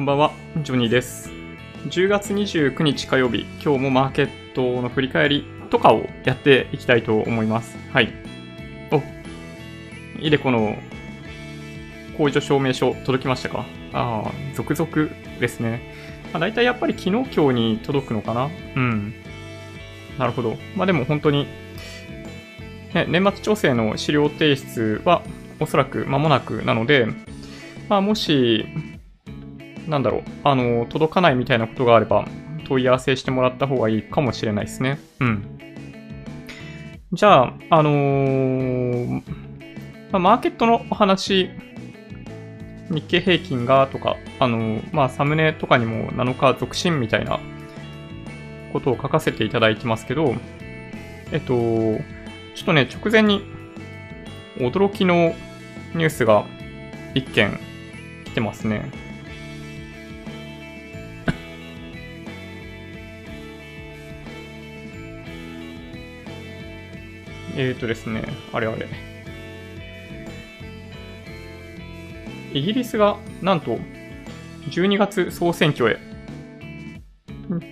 こんばんは、ジョニーです。10月29日火曜日、今日もマーケットの振り返りとかをやっていきたいと思います。はい。お、イデコの控除証明書届きましたか？ああ、続々ですね。まあ、大体やっぱり昨日今日に届くのかな？うん。なるほど。まあでも本当に、ね、年末調整の資料提出はおそらく間もなくなので、まあもし、なんだろう、あの、届かないみたいなことがあれば、問い合わせしてもらった方がいいかもしれないですね。うん。じゃあ、あのーま、マーケットのお話、日経平均がとか、あのーまあ、サムネとかにも7日続伸みたいなことを書かせていただいてますけど、えっと、ちょっとね、直前に驚きのニュースが一件来てますね。えーとですね、あれあれ。イギリスがなんと12月総選挙へ。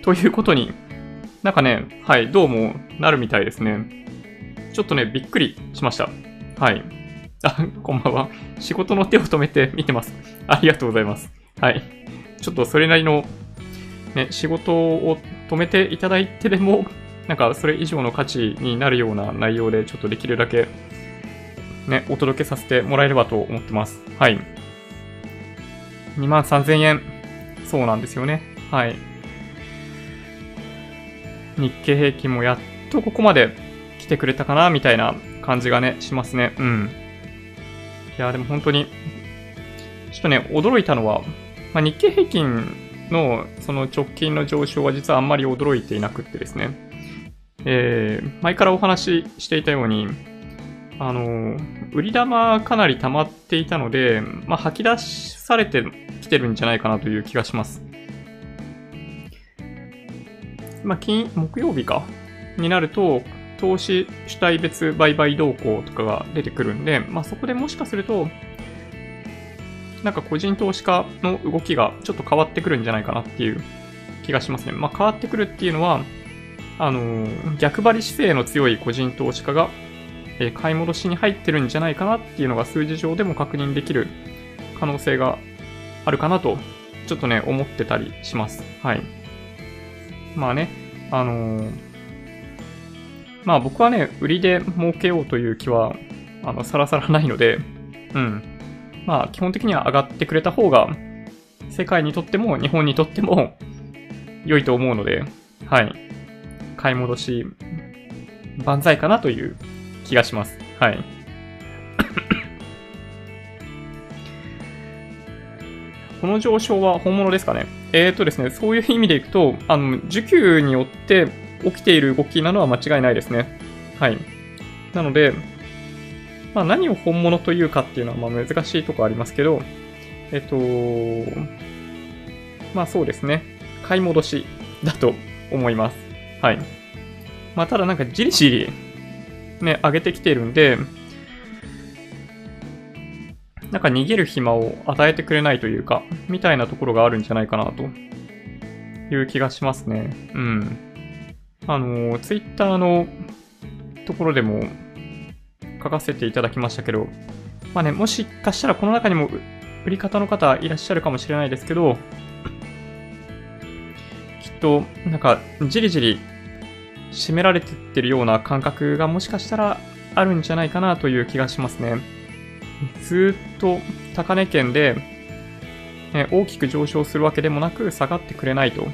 ということに、なんかね、はい、どうもなるみたいですね。ちょっとね、びっくりしました。はい。あ、こんばんは。仕事の手を止めて見てます。ありがとうございます。はい。ちょっとそれなりの、ね、仕事を止めていただいてでも、なんかそれ以上の価値になるような内容でちょっとできるだけね、お届けさせてもらえればと思ってます。はい。2万3000円。そうなんですよね。はい。日経平均もやっとここまで来てくれたかな、みたいな感じがね、しますね。うん。いや、でも本当に、ちょっとね、驚いたのは、まあ、日経平均のその直近の上昇は実はあんまり驚いていなくってですね。えー、前からお話ししていたように、あの、売り玉かなり溜まっていたので、まあ、吐き出されてきてるんじゃないかなという気がします。まあ、金、木曜日か？になると、投資主体別売買動向とかが出てくるんで、まあ、そこでもしかすると、なんか個人投資家の動きがちょっと変わってくるんじゃないかなっていう気がしますね。まあ、変わってくるっていうのは、あの、逆張り姿勢の強い個人投資家が、え買い戻しに入ってるんじゃないかなっていうのが数字上でも確認できる可能性があるかなと、ちょっとね、思ってたりします。はい。まあね、あのーまあ僕はね、売りで儲けようという気は、あの、さらさらないので、うん。まあ基本的には上がってくれた方が、世界にとっても日本にとっても良いと思うので、はい。買い戻し、万歳かなという気がします。はい。この上昇は本物ですかね？えーとですね、そういう意味でいくと、あの、需給によって起きている動きなのは間違いないですね。はい。なので、まあ何を本物というかっていうのはまあ難しいとこありますけど、えっと、まあそうですね。買い戻しだと思います。はい。まあただなんかじりじりね、上げてきてるんで、なんか逃げる暇を与えてくれないというか、みたいなところがあるんじゃないかなという気がしますね。うん。あの、ツイッターのところでも書かせていただきましたけど、まあね、もしかしたらこの中にも売り方の方いらっしゃるかもしれないですけど、きっと、なんか、じりじり締められてってるような感覚がもしかしたらあるんじゃないかなという気がしますね。ずっと高値圏で、ね大きく上昇するわけでもなく下がってくれないと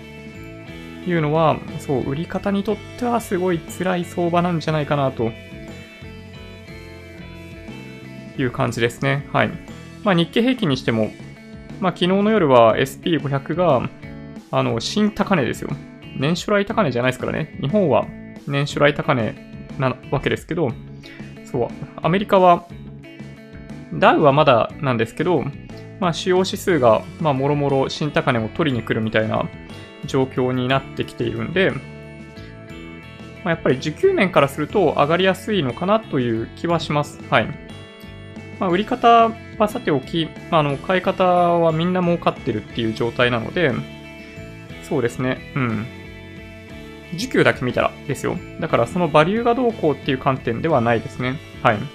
いうのは、そう、売り方にとってはすごい辛い相場なんじゃないかなという感じですね。はい。まあ日経平均にしても、まあ昨日の夜は SP500 が、あの、新高値ですよ。年初来高値じゃないですからね。日本は年初来高値なわけですけど、そう、アメリカは、ダウはまだなんですけど、まあ主要指数が、まあもろもろ新高値を取りに来るみたいな状況になってきているんで、まあ、やっぱり需給面からすると上がりやすいのかなという気はします。はい。まあ、売り方はさておき、あの、買い方はみんな儲かってるっていう状態なので、そうですね、うん。需給だけ見たらですよ。だからそのバリューがどうこうっていう観点ではないですね。はい。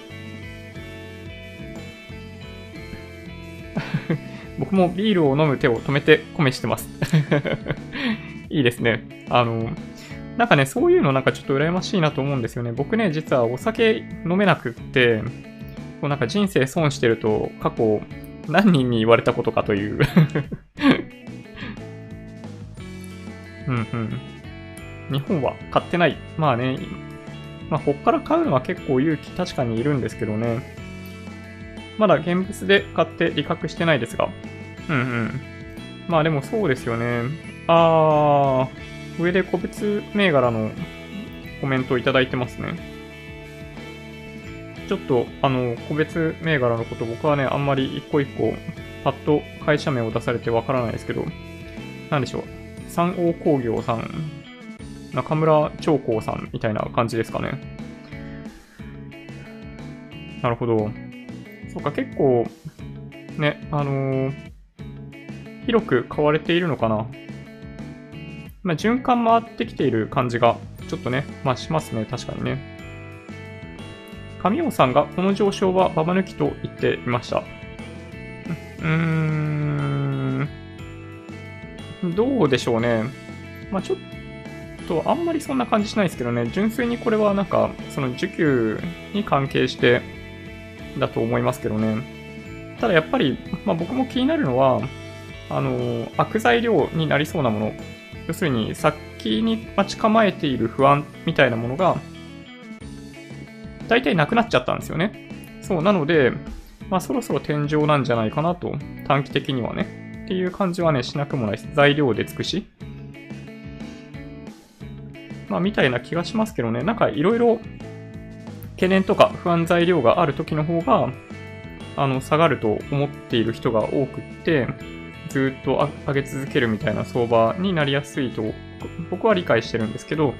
僕もビールを飲む手を止めて米してます いいですね。あの、なんかね、そういうのなんかちょっと羨ましいなと思うんですよね。僕ね、実はお酒飲めなくって、こうなんか人生損してると過去何人に言われたことかという うんうん。日本は買ってない。まあね、まあ、こっから買うのは結構勇気確かにいるんですけどね。まだ現物で買って利確してないですが。うんうん。まあでもそうですよね。あー、上で個別銘柄のコメントをいただいてますね。ちょっと、あの、個別銘柄のこと僕はね、あんまり一個一個、パッと会社名を出されてわからないですけど、なんでしょう。三王工業さん、中村長光さんみたいな感じですかね。なるほど。そうか、結構、ね、あのー、広く買われているのかな。まあ、循環回ってきている感じが、ちょっとね、まあ、しますね、確かにね。神尾さんが、この上昇はババ抜きと言っていました。うーん、どうでしょうね。まあ、ちょっと、あんまりそんな感じしないですけどね、純粋にこれはなんか、その需給に関係してだと思いますけどね。ただやっぱり、まあ、僕も気になるのは、あの、悪材料になりそうなもの、要するに先に待ち構えている不安みたいなものが、大体なくなっちゃったんですよね。そう、なので、まあそろそろ天井なんじゃないかなと、短期的にはね。っていう感じはね、しなくもないです。材料で尽くし。まあ、みたいな気がしますけどね、なんかいろいろ懸念とか不安材料がある時の方が、あの、下がると思っている人が多くって、ずっと上げ続けるみたいな相場になりやすいと僕は理解してるんですけど、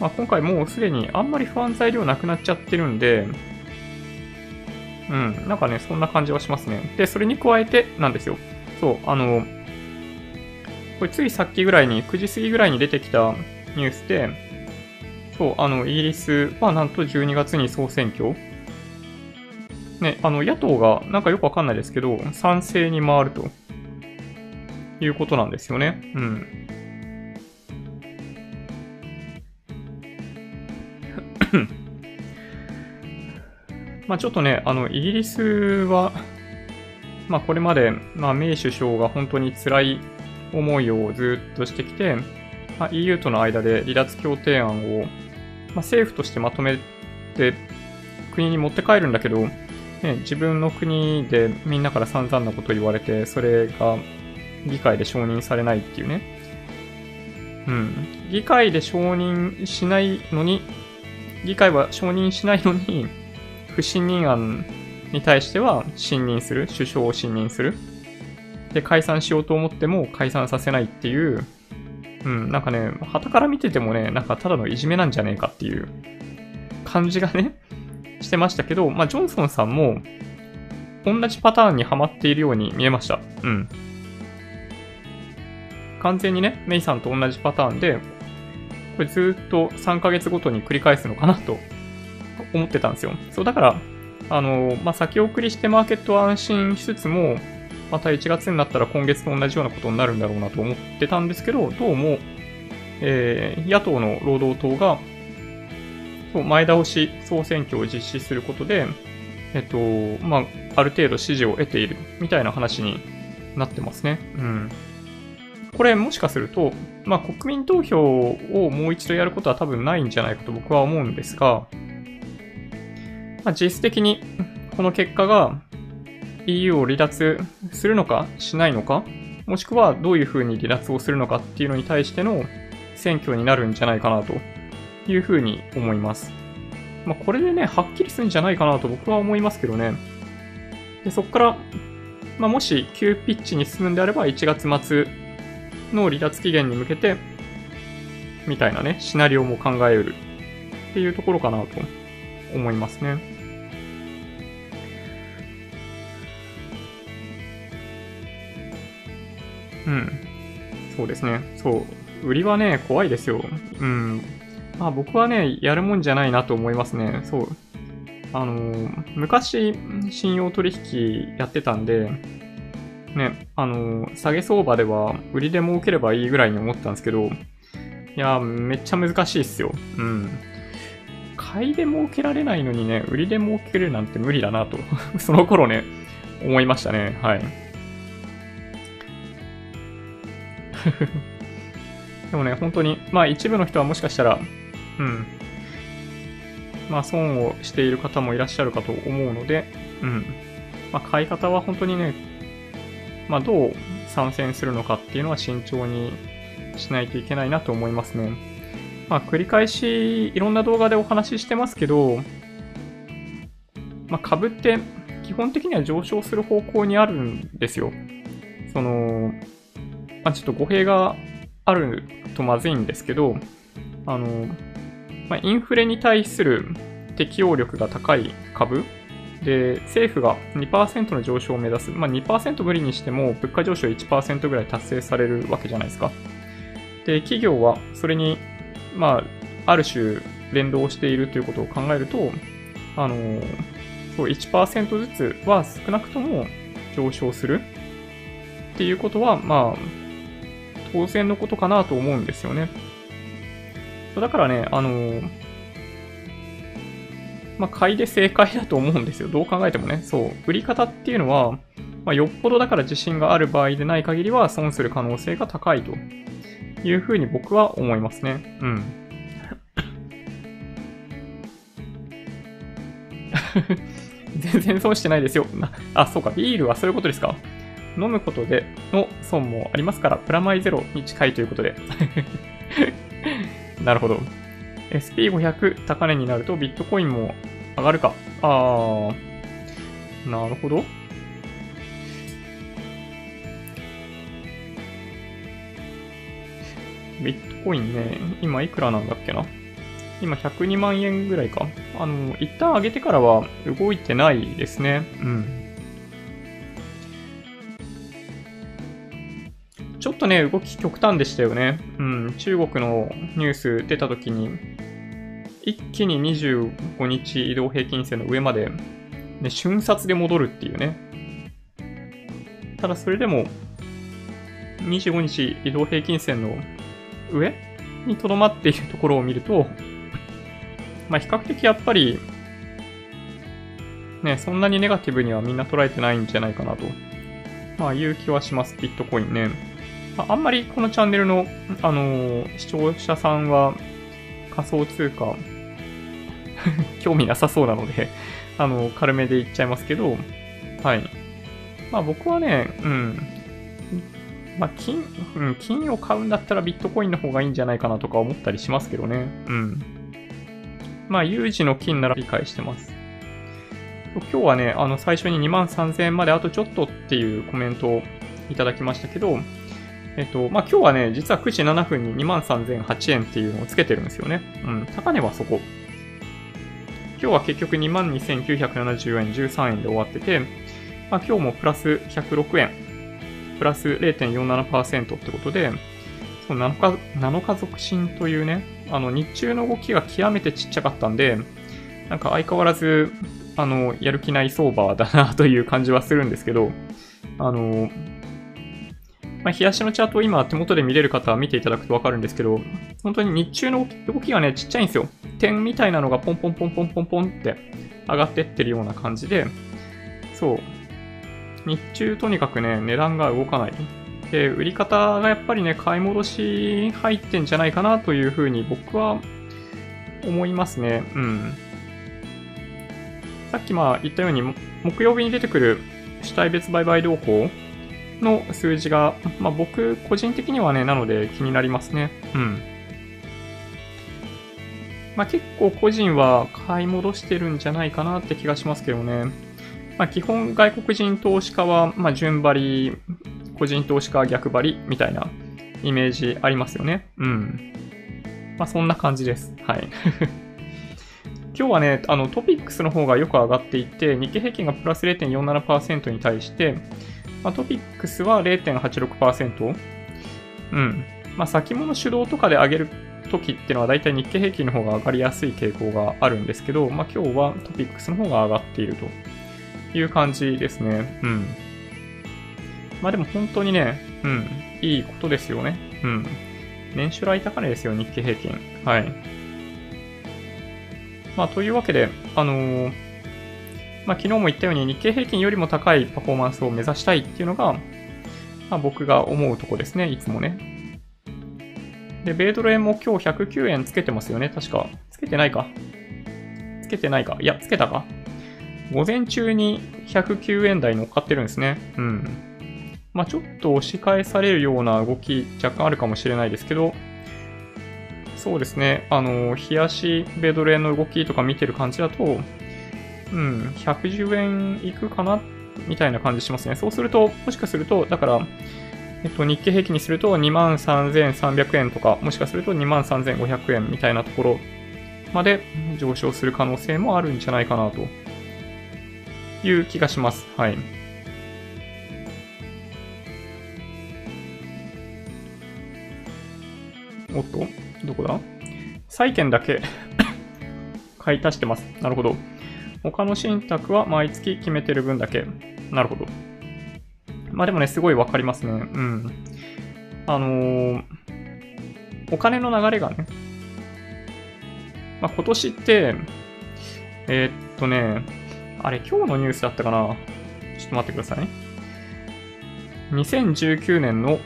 まあ、今回もうすでにあんまり不安材料なくなっちゃってるんで、うん、なんかね、そんな感じはしますね。で、それに加えてなんですよ。そう、あの、これついさっきぐらいに、9時過ぎぐらいに出てきたニュースで、そう、あの、イギリスはなんと12月に総選挙。ね、あの、野党がなんかよくわかんないですけど、賛成に回るということなんですよね。うん。まあちょっとね、あの、イギリスは、まあこれまで、まあメイ首相が本当に辛い思いをずっとしてきて、まあ、EU との間で離脱協定案を、まあ、政府としてまとめて国に持って帰るんだけど、ね、自分の国でみんなから散々なこと言われて、それが議会で承認されないっていうね。うん。議会で承認しないのに、議会は承認しないのに、不信任案に対しては信任する、首相を信任する。で、解散しようと思っても解散させないっていう、うん、なんかね、旗から見ててもね、なんかただのいじめなんじゃねえかっていう感じがね、してましたけど、まあ、ジョンソンさんも、同じパターンにはまっているように見えました。うん。完全にね、メイさんと同じパターンで、これずっと3ヶ月ごとに繰り返すのかなと思ってたんですよ。そう、だから、あの、まあ、先送りしてマーケットは安心しつつも、また1月になったら今月と同じようなことになるんだろうなと思ってたんですけど、どうも、えー、野党の労働党が、そう前倒し総選挙を実施することで、えっと、まあ、ある程度支持を得ているみたいな話になってますね。うん。これもしかすると、まあ、国民投票をもう一度やることは多分ないんじゃないかと僕は思うんですが、まあ、実質的にこの結果が EU を離脱するのかしないのか、もしくはどういうふうに離脱をするのかっていうのに対しての選挙になるんじゃないかなというふうに思います。まあ、これでね、はっきりするんじゃないかなと僕は思いますけどね。で、そこから、まあ、もし急ピッチに進むんであれば1月末の離脱期限に向けて、みたいなね、シナリオも考えうるっていうところかなと思いますね。うん。そうですね。そう。売りはね、怖いですよ。うん。まあ僕はね、やるもんじゃないなと思いますね。そう。あのー昔、信用取引やってたんで、ね、あのー下げ相場では売りで儲ければいいぐらいに思ったんですけど、いや、めっちゃ難しいっすよ。うん。買いで儲けられないのにね、売りで儲けるなんて無理だなと、その頃ね、思いましたね。はい。でもね、本当に、まあ一部の人はもしかしたら、うん。まあ損をしている方もいらっしゃるかと思うので、うん。まあ買い方は本当にね、まあどう参戦するのかっていうのは慎重にしないといけないなと思いますね。まあ繰り返しいろんな動画でお話ししてますけど、まあ株って基本的には上昇する方向にあるんですよ。その、まあちょっと語弊があるとまずいんですけど、あの、まあ、インフレに対する適応力が高い株で、政府が2%の上昇を目指す。まあ、2%無理にしても物価上昇1%ぐらい達成されるわけじゃないですか。で、企業はそれに、まあ、ある種連動しているということを考えると、あの、そう1%ずつは少なくとも上昇するっていうことは、まあ、当然のことかなと思うんですよね。だからね、あのーまあ、買いで正解だと思うんですよ。どう考えてもね。そう。売り方っていうのは、まあ、よっぽどだから自信がある場合でない限りは損する可能性が高いというふうに僕は思いますね。うん。全然損してないですよ。あ、そうか。ビールはそういうことですか。飲むことでの損もありますから、プラマイゼロに近いということで。なるほど。SP500 高値になるとビットコインも上がるか。あー。なるほど。ビットコインね、今いくらなんだっけな。今102万円ぐらいか。あの、一旦上げてからは動いてないですね。うん。ちょっとね、動き極端でしたよね。うん、中国のニュース出た時に、一気に25日移動平均線の上まで、ね、瞬殺で戻るっていうね。ただそれでも、25日移動平均線の上にとどまっているところを見ると、まあ比較的やっぱり、ね、そんなにネガティブにはみんな捉えてないんじゃないかなと、まあいう気はします、ビットコインね。まああんまりこのチャンネルの、あのー視聴者さんは仮想通貨 興味なさそうなのであの軽めで言っちゃいますけど、はい。まあ僕はね、うん。まあ金、うん、金を買うんだったらビットコインの方がいいんじゃないかなとか思ったりしますけどね。うん。まあ有事の金なら理解してます。今日はね、あの最初に2万3000円まであとちょっとっていうコメントをいただきましたけど、えっと、まあ、今日はね、実は9時7分に23,008円っていうのをつけてるんですよね。うん、高値はそこ。今日は結局22,974円13円で終わってて、まあ、今日もプラス106円、プラス0.47%ってことで、その7日、7日続伸というね、あの、日中の動きが極めてちっちゃかったんで、なんか相変わらず、あの、やる気ない相場だなという感じはするんですけど、あの、まあ、日足のチャートを今手元で見れる方は見ていただくとわかるんですけど、本当に日中の動きがね、ちっちゃいんですよ。点みたいなのがポンポンポンポンポンポンって上がってってるような感じで、そう。日中とにかくね、値段が動かない。で、売り方がやっぱりね、買い戻し入ってんじゃないかなというふうに僕は思いますね。うん。さっきまあ言ったように、木曜日に出てくる主体別売買動向の数字が、まあ僕個人的にはね、なので気になりますね。うん。まあ結構個人は買い戻してるんじゃないかなって気がしますけどね。まあ基本外国人投資家は、ま順張り、個人投資家は逆張りみたいなイメージありますよね。うん。まあそんな感じです。はい。今日はね、あのトピックスの方がよく上がっていて、日経平均がプラス0.47%に対して、まあ、トピックスは0.86%。うん。まあ、先物主導とかで上げる時っていうのは大体日経平均の方が上がりやすい傾向があるんですけど、まあ、今日はトピックスの方が上がっているという感じですね。うん。まあでも本当にね、うん、いいことですよね。うん。年初来高値ですよ、日経平均。はい。まあ、というわけで、あのー、まあ、昨日も言ったように日経平均よりも高いパフォーマンスを目指したいっていうのが、まあ、僕が思うとこですね、いつもね。で、米ドル円も今日109円つけてますよね、確か。つけてないか。つけてないか。いや、つけたか。午前中に109円台乗っかってるんですね。うん。まあ、ちょっと押し返されるような動き若干あるかもしれないですけど、そうですね、あの、冷やしベドル円の動きとか見てる感じだと、うん、110円いくかな？みたいな感じしますね。そうすると、もしかすると、だから、えっと、日経平均にすると23,300円とか、もしかすると23,500円みたいなところまで上昇する可能性もあるんじゃないかなという気がします。はい。おっとどこだ？債券だけ 買い足してます。なるほど。他の信託は毎月決めてる分だけ。なるほど。まあでもね、すごいわかりますね。うん。あのー、お金の流れがね、まあ今年って、えー、っとね、あれ今日のニュースだったかなちょっと待ってくださいね。2019年の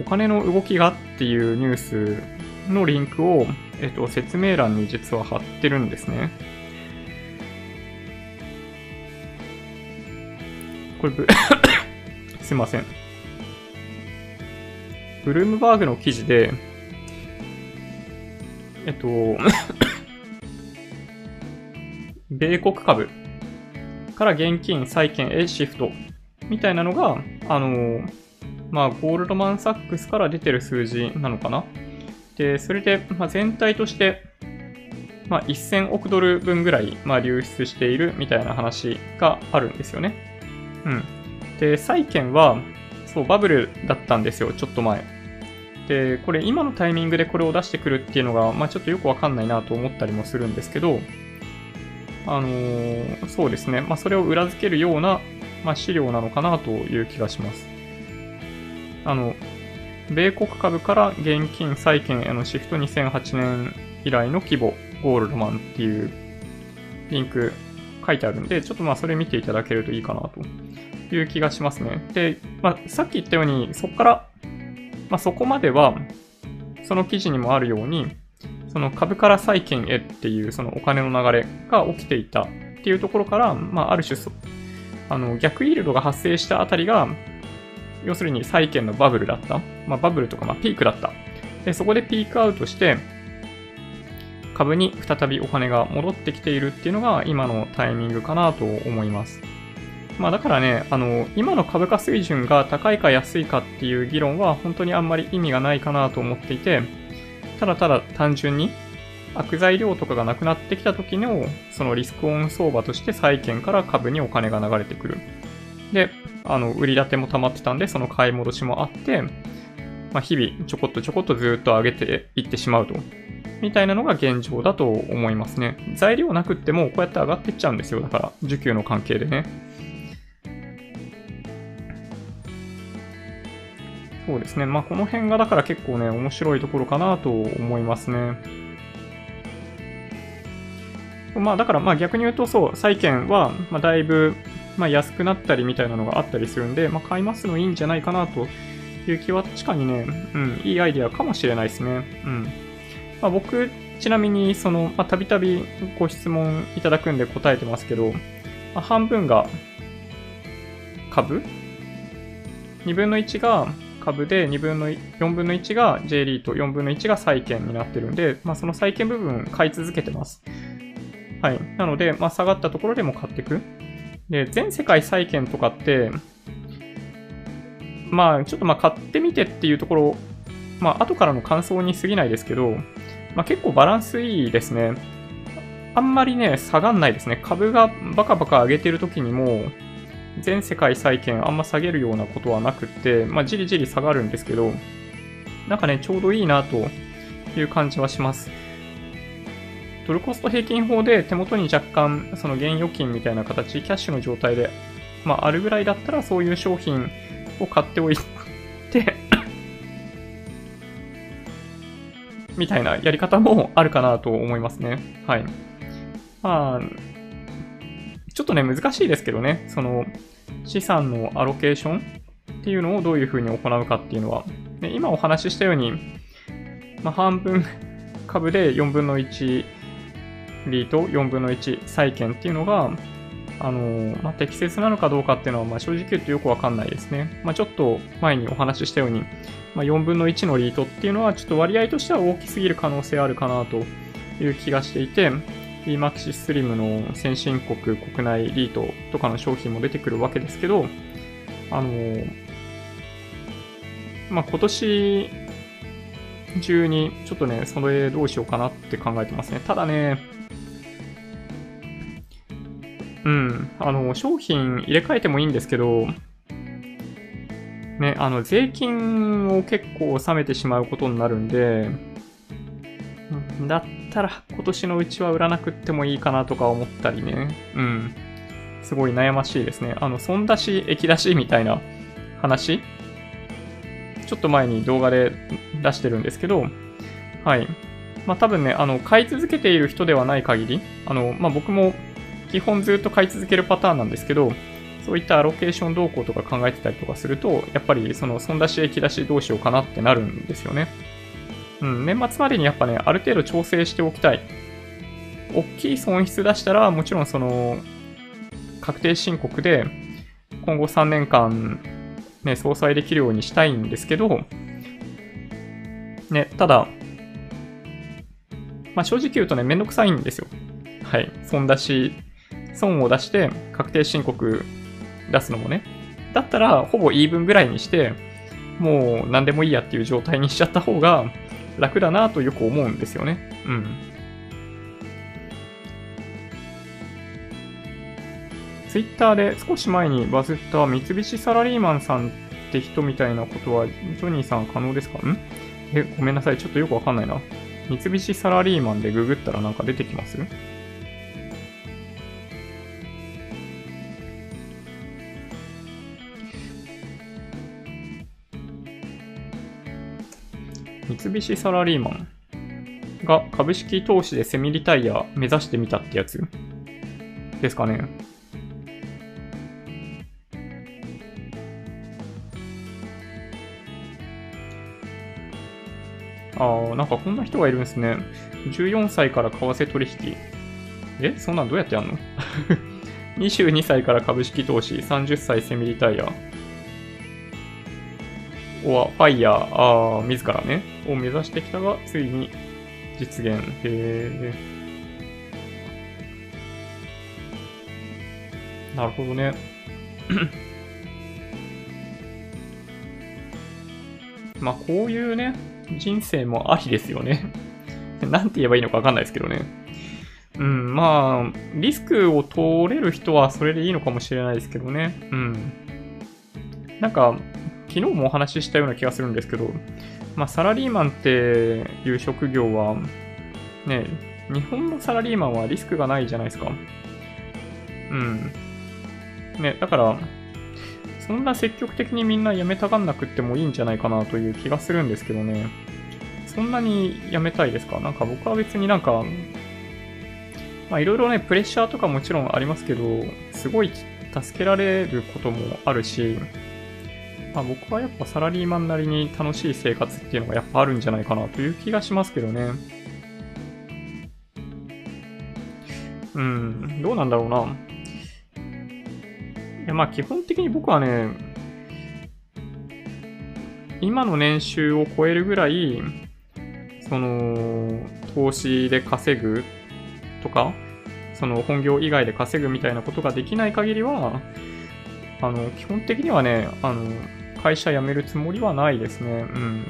お金の動きがっていうニュースのリンクを、えっと、説明欄に実は貼ってるんですね。これ、すいません。ブルームバーグの記事で、えっと、米国株から現金債券へシフトみたいなのが、あの、まあ、ゴールドマンサックスから出てる数字なのかなで、それで、まあ、全体として、まあ、1000億ドル分ぐらい、まあ、流出しているみたいな話があるんですよね。うん。で、債券は、そう、バブルだったんですよ、ちょっと前。で、これ今のタイミングでこれを出してくるっていうのが、まあ、ちょっとよくわかんないなと思ったりもするんですけど、あのー、そうですね。まあ、それを裏付けるような、まあ、資料なのかなという気がします。あの、米国株から現金債券へのシフト2008年以来の規模、ゴールドマンっていうリンク書いてあるんで、ちょっとまあそれ見ていただけるといいかなという気がしますね。で、まあ、さっき言ったように、そこから、まあ、そこまでは、その記事にもあるように、その株から債券へっていうそのお金の流れが起きていたっていうところから、まあ、ある種あの、逆イールドが発生したあたりが、要するに債券のバブルだった。まあ、バブルとか、まあ、ピークだった。で、そこでピークアウトして、株に再びお金が戻ってきているっていうのが今のタイミングかなと思います。まあだからね、あの、今の株価水準が高いか安いかっていう議論は本当にあんまり意味がないかなと思っていて、ただただ単純に悪材料とかがなくなってきた時のそのリスクオン相場として債券から株にお金が流れてくる。で、あの、売り立ても溜まってたんで、その買い戻しもあって、まあ、日々ちょこっとちょこっとずっと上げていってしまうと。みたいなのが現状だと思いますね。材料なくってもこうやって上がっていっちゃうんですよ。だから、需給の関係でね。そうですね。まあ、この辺がだから結構ね、面白いところかなと思いますね。まあ、だからまあ逆に言うとそう、債券は、まあ、だいぶまあ、安くなったりみたいなのがあったりするんで、まあ、買いますのいいんじゃないかなという気は確かにね、うん、いいアイデアかもしれないですね。うん。まあ、僕、ちなみに、その、ま、たびたびご質問いただくんで答えてますけど、まあ、半分が株 ?2 分の1が株で、2分の4分の1が J リート、4分の1が債券になってるんで、まあ、その債券部分買い続けてます。はい。なので、まあ、下がったところでも買っていく。で、全世界債券とかって、まあ、ちょっとまあ買ってみてっていうところ、まあ、後からの感想に過ぎないですけど、まあ、結構バランスいいですね。あんまりね、下がんないですね。株がバカバカ上げてる時にも、全世界債券あんま下げるようなことはなくって、まあ、じりじり下がるんですけど、なんかね、ちょうどいいなという感じはします。ドルコスト平均法で手元に若干、その現預金みたいな形、キャッシュの状態で、まあ、あるぐらいだったらそういう商品を買っておいてみたいなやり方もあるかなと思いますね。はい。まあ、ちょっとね、難しいですけどね、その、資産のアロケーションっていうのをどういうふうに行うかっていうのは、ね、今お話ししたように、まあ、半分株で4分の1リート、4分の1債券っていうのが、あのまあ、適切なのかどうかっていうのは、まあ、正直言ってよくわかんないですね。まあ、ちょっと前にお話ししたように、まあ、4分の1のリートっていうのは、ちょっと割合としては大きすぎる可能性あるかなという気がしていて、EMAXI Slim の先進国国内リートとかの商品も出てくるわけですけど、あの、まあ、今年中にちょっとね、それどうしようかなって考えてますね。ただね、うん、あの、商品入れ替えてもいいんですけど、ね、あの、税金を結構納めてしまうことになるんで、だったら今年のうちは売らなくってもいいかなとか思ったりね。うん。すごい悩ましいですね。あの、損出し、液出しみたいな話ちょっと前に動画で出してるんですけど、はい。まあ多分ね、あの、買い続けている人ではない限り、あの、まあ僕も基本ずっと買い続けるパターンなんですけど、そういったアロケーション動向とか考えてたりとかすると、やっぱりその損出し液出しどうしようかなってなるんですよね。うん、年末までにやっぱね、ある程度調整しておきたい。大きい損失出したら、もちろんその、確定申告で、今後3年間、ね、相殺できるようにしたいんですけど、ね、ただ、まあ、正直言うとね、めんどくさいんですよ。はい。損出し、損を出して、確定申告出すのもね。だったら、ほぼイーブンぐらいにして、もう何でもいいやっていう状態にしちゃった方が、楽だなとよく思うんですよね。うん。ツイッターで少し前にバズった三菱サラリーマンさんって人みたいなことは、ジョニーさん可能ですか？ん？え、ごめんなさい。ちょっとよくわかんないな。三菱サラリーマンでググったらなんか出てきます？三菱サラリーマンが株式投資でセミリタイヤ目指してみたってやつですかね。ああ、なんかこんな人がいるんですね。14歳から為替取引。え？そんなんどうやってやんの ?22 歳から株式投資、30歳セミリタイヤ。オア、ファイヤー、あー、自らね、を目指してきたが、ついに実現。へえ。なるほどね。まあ、こういうね、人生もありですよね。なんて言えばいいのかわかんないですけどね。うん、まあ、リスクを取れる人はそれでいいのかもしれないですけどね。うん。なんか、昨日もお話ししたような気がするんですけど、まあ、サラリーマンっていう職業は、ね、日本のサラリーマンはリスクがないじゃないですか。うん。ね、だから、そんな積極的にみんな辞めたがんなくってもいいんじゃないかなという気がするんですけどね。そんなに辞めたいですか？なんか僕は別になんか、まあいろいろね、プレッシャーとかもちろんありますけど、すごい助けられることもあるし、まあ、僕はやっぱサラリーマンなりに楽しい生活っていうのがやっぱあるんじゃないかなという気がしますけどね。うん、どうなんだろうな。いや、まあ基本的に僕はね、今の年収を超えるぐらい、その、投資で稼ぐとか、その本業以外で稼ぐみたいなことができない限りは、あの、基本的にはね、あの、会社辞めるつもりはないですね。うん。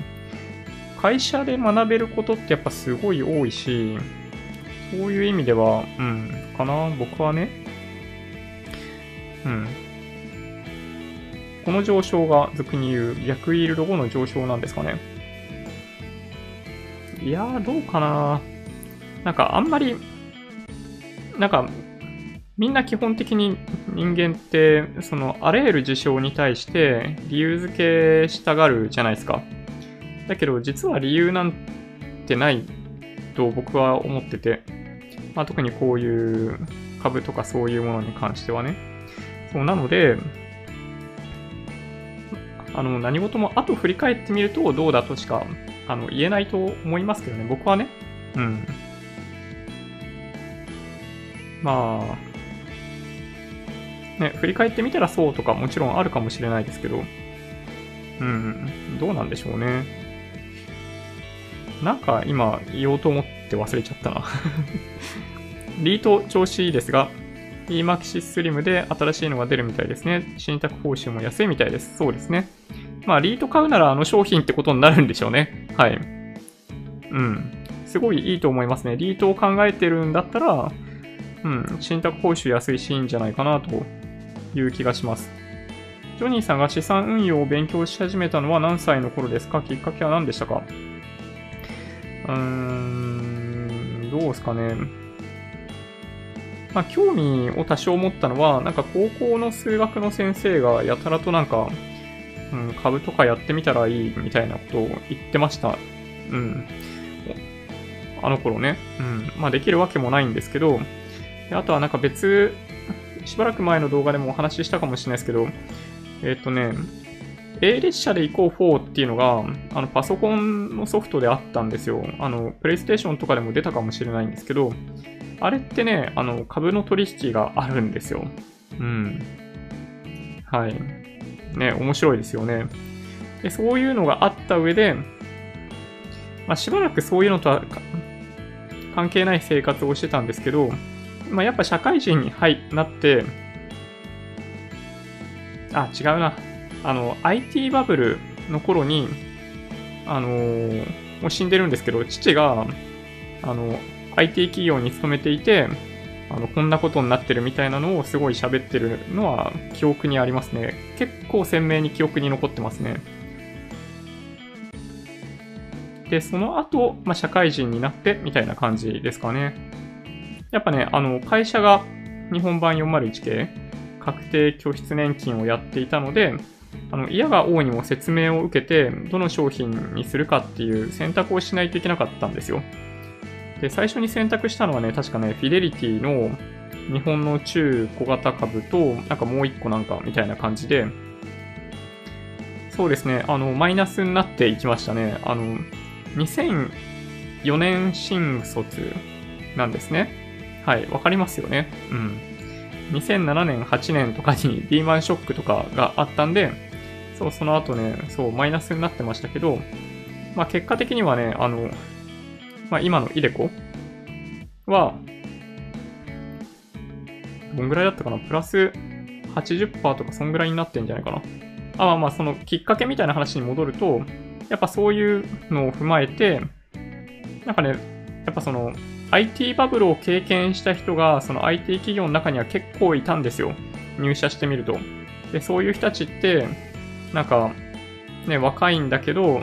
会社で学べることってやっぱすごい多いし、そういう意味では、うん、かな、僕はね。うん。この上昇が俗に言う逆イールド後の上昇なんですかね。いやー、どうかななんかあんまり、なんか、みんな基本的に人間って、そのあらゆる事象に対して理由付けしたがるじゃないですか。だけど実は理由なんてないと僕は思ってて、まあ、特にこういう株とかそういうものに関してはね。そうなので、あの、何事も後振り返ってみるとどうだとしかあの言えないと思いますけどね、僕はね。うん。まあ、ね、振り返ってみたらそうとかもちろんあるかもしれないですけど、うん、どうなんでしょうね。なんか今言おうと思って忘れちゃったな リート調子いいですが、EMAXIS Slim で新しいのが出るみたいですね。信託報酬も安いみたいです。そうですね。まあ、リート買うならあの商品ってことになるんでしょうね。はい。うん。すごいいいと思いますね。リートを考えてるんだったら、うん、信託報酬安いしいいんじゃないかなという気がします。ジョニーさんが資産運用を勉強し始めたのは何歳の頃ですか？きっかけは何でしたか？うーん、どうですかね。まあ、興味を多少持ったのは、なんか高校の数学の先生がやたらとなんか、うん、株とかやってみたらいいみたいなことを言ってました。うん。あの頃ね。うん。まあできるわけもないんですけど、あとはなんか別、しばらく前の動画でもお話ししたかもしれないですけど、えっ、ー、とね、A 列車で行こう4っていうのが、あの、パソコンのソフトであったんですよ。あの、プレイステーションとかでも出たかもしれないんですけど、あれってね、あの、株の取引があるんですよ。うん。はい。ね、面白いですよね。で、そういうのがあった上で、まあ、しばらくそういうのとは関係ない生活をしてたんですけど、まあ、やっぱ社会人に、はい、なって、あ、違うな。あの、IT バブルの頃に、あの、もう死んでるんですけど、父が、あの、IT 企業に勤めていて、あの、こんなことになってるみたいなのをすごい喋ってるのは記憶にありますね。結構鮮明に記憶に残ってますね。で、その後、まあ、社会人になってみたいな感じですかね。やっぱね、あの、会社が日本版401系、確定拠出年金をやっていたので、あの、嫌が王にも説明を受けて、どの商品にするかっていう選択をしないといけなかったんですよ。で、最初に選択したのはね、確かね、フィデリティの日本の中小型株と、なんかもう一個なんかみたいな感じで、そうですね、あの、マイナスになっていきましたね。あの、2004年新卒なんですね。はい、わかりますよね。うん。2007年、8年とかにリーマンショックとかがあったんで、そう、その後ね、そう、マイナスになってましたけど、まあ結果的にはね、あの、まあ、今のイデコは、どんぐらいだったかな？プラス80%とかそんぐらいになってんじゃないかな。あ、まあまあ、そのきっかけみたいな話に戻ると、やっぱそういうのを踏まえて、なんかね、やっぱその IT バブルを経験した人が、その IT 企業の中には結構いたんですよ。入社してみると。で、そういう人たちって、なんか、ね、若いんだけど、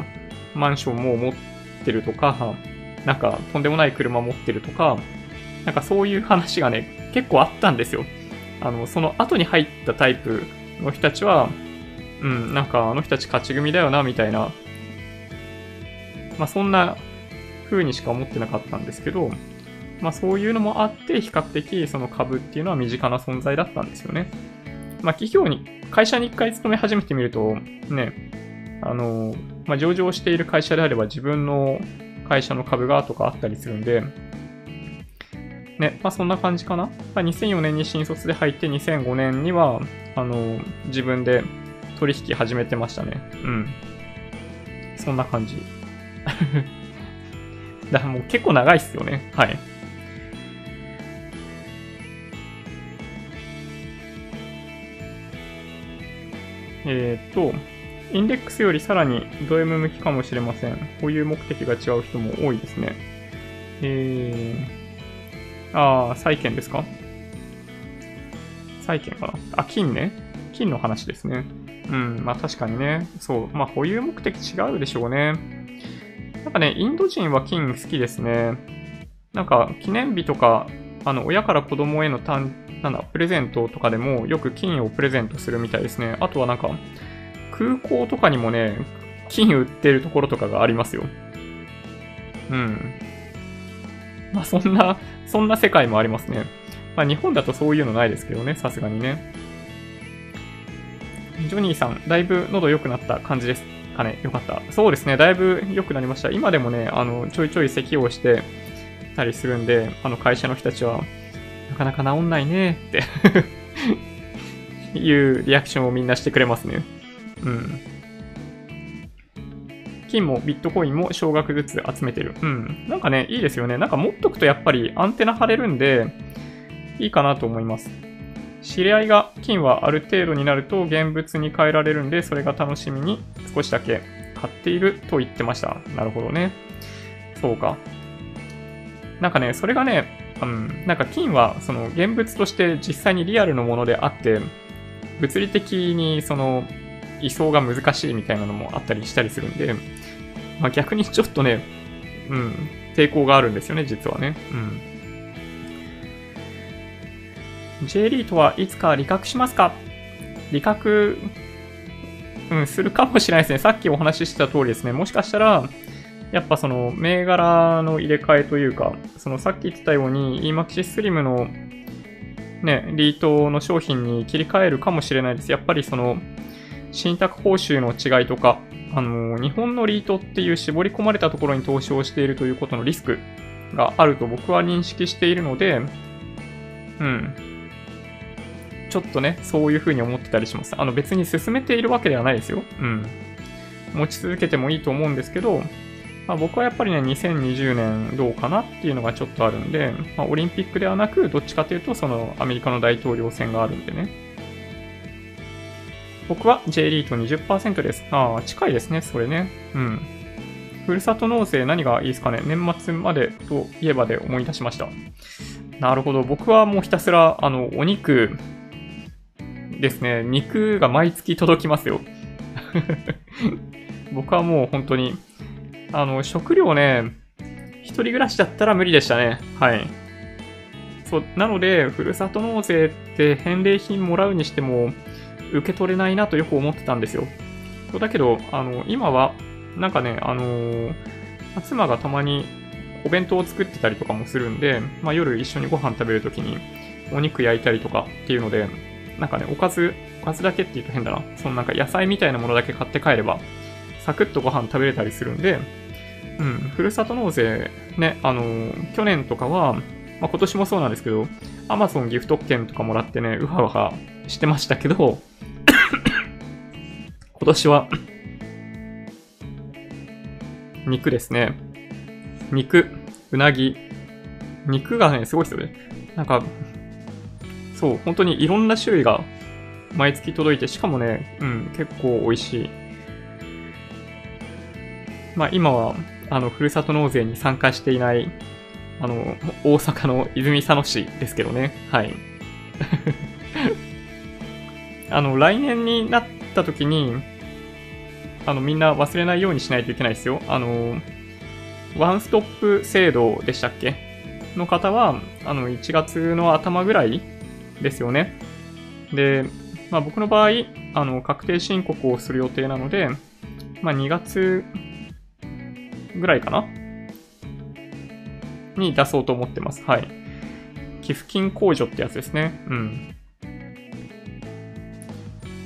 マンションも持ってるとか、なんかとんでもない車持ってるとか、なんかそういう話がね、結構あったんですよ。あの、その後に入ったタイプの人たちは、うん、なんかあの人たち勝ち組だよな、みたいな、まあそんな風にしか思ってなかったんですけど、まあそういうのもあって、比較的その株っていうのは身近な存在だったんですよね。まあ企業に、会社に一回勤め始めてみると、ね、あの、まあ上場している会社であれば自分の会社の株がとかあったりするんで、ね、まあそんな感じかな。まあ、2004年に新卒で入って2005年には、あの、自分で取引始めてましたね。うん。そんな感じ。だからもう結構長いっすよね。はい。えっ、ー、と、インデックスよりさらにド M 向きかもしれません。こういう目的が違う人も多いですね。えー、ああ、債券ですか？債券かな？あ、金ね。金の話ですね。うん、まあ確かにね。そう。まあ保有目的違うでしょうね。なんかね、インド人は金好きですね。なんか記念日とか、あの、親から子供への単、なんだ、プレゼントとかでもよく金をプレゼントするみたいですね。あとはなんか、空港とかにもね、金売ってるところとかがありますよ。うん。まあそんな、そんな世界もありますね。まあ日本だとそういうのないですけどね、さすがにね。ジョニーさん、だいぶ喉良くなった感じですかね。よかった。そうですね、だいぶ良くなりました。今でもね、あの、ちょいちょい咳をしてたりするんで、あの会社の人たちは、なかなか治んないねって いうリアクションをみんなしてくれますね。うん。金もビットコインも少額ずつ集めてる。うん。なんかね、いいですよね。なんか持っとくとやっぱりアンテナ張れるんで、いいかなと思います。知り合いが金はある程度になると現物に変えられるんで、それが楽しみに少しだけ買っていると言ってました。なるほどね。そうか。なんかね、それがね、うん、なんか金はその現物として実際にリアルのものであって、物理的にその移送が難しいみたいなのもあったりしたりするんで、まあ、逆にちょっとね、うん、抵抗があるんですよね、実はね。うん。J リートはいつか利確しますか？利確、うん、するかもしれないですね。さっきお話ししてた通りですね。もしかしたら、やっぱその銘柄の入れ替えというか、そのさっき言ってたように EMAX Slim のね、リートの商品に切り替えるかもしれないです。やっぱりその、信託報酬の違いとか、あの、日本のリートっていう絞り込まれたところに投資をしているということのリスクがあると僕は認識しているので、うん。ちょっとね、そういうふうに思ってたりします。あの別に進めているわけではないですよ。うん。持ち続けてもいいと思うんですけど、まあ、僕はやっぱりね、2020年どうかなっていうのがちょっとあるんで、まあ、オリンピックではなく、どっちかというと、そのアメリカの大統領選があるんでね。僕は J リート20%です。ああ、近いですね、それね。うん。ふるさと納税何がいいですかね年末までといえばで思い出しました。なるほど。僕はもうひたすら、あの、お肉ですね。肉が毎月届きますよ。僕はもう本当に、あの、食料ね、一人暮らしだったら無理でしたね。はい。そう、なので、ふるさと納税って返礼品もらうにしても、受け取れないなとよく思ってたんですよ。そうだけど、あの、今は、なんかね、あのー妻がたまにお弁当を作ってたりとかもするんで、まあ、夜一緒にご飯食べるときにお肉焼いたりとかっていうので、なんかね、おかず、おかずだけって言うと変だな。そのなんか野菜みたいなものだけ買って帰れば、サクッとご飯食べれたりするんで、うん、ふるさと納税、ね、あの去年とかは、まあ、今年もそうなんですけど、Amazon ギフト券とかもらってね、うはうはしてましたけど、今年は、肉ですね。肉、うなぎ。肉がね、すごいですよね。なんか、そう、本当にいろんな種類が毎月届いて、しかもね、うん、結構美味しい。まあ今は、あの、ふるさと納税に参加していない、あの、大阪の泉佐野市ですけどね。はい。あの、来年になった時に、あの、みんな忘れないようにしないといけないですよ。あの、ワンストップ制度でしたっけ？の方は、あの、1月の頭ぐらいですよね。で、まあ僕の場合、あの、確定申告をする予定なので、まあ2月ぐらいかな？に出そうと思ってます。はい。寄付金控除ってやつですね。うん。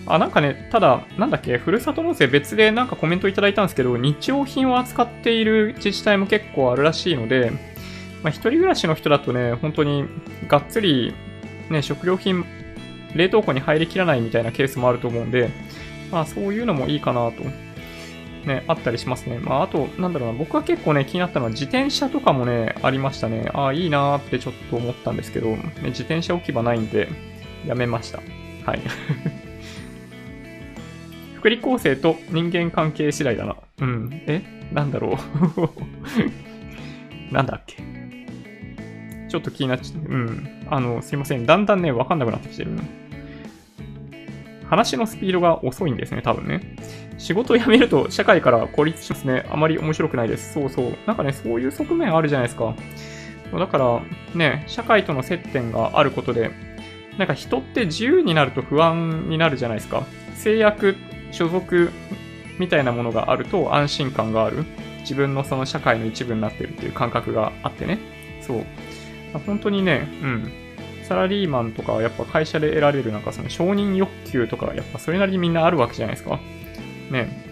あ、なんかね、ただ、なんだっけ、ふるさと納税別でなんかコメントいただいたんですけど、日用品を扱っている自治体も結構あるらしいので、まあ、一人暮らしの人だとね、本当にがっつり、ね、食料品、冷凍庫に入りきらないみたいなケースもあると思うんで、まあそういうのもいいかなと。ね、あったりしますね。まああと、なんだろうな、僕は結構ね、気になったのは自転車とかもね、ありましたね。ああ、いいなーってちょっと思ったんですけど、ね、自転車置き場ないんで、やめました。はい。福利厚生と人間関係次第だな。うん。え？なんだろう。なんだっけ？ちょっと気になっちゃって、うん。あの、すいません。だんだんね、わかんなくなってきてる。話のスピードが遅いんですね、多分ね。仕事を辞めると社会から孤立しますね。あまり面白くないです。そうそう。なんかね、そういう側面あるじゃないですか。だからね、社会との接点があることで、なんか人って自由になると不安になるじゃないですか。制約、所属みたいなものがあると安心感がある。自分のその社会の一部になってるっていう感覚があってね。そう。本当にね、うん。サラリーマンとかはやっぱ会社で得られるなんかその承認欲求とかやっぱそれなりにみんなあるわけじゃないですか。ね。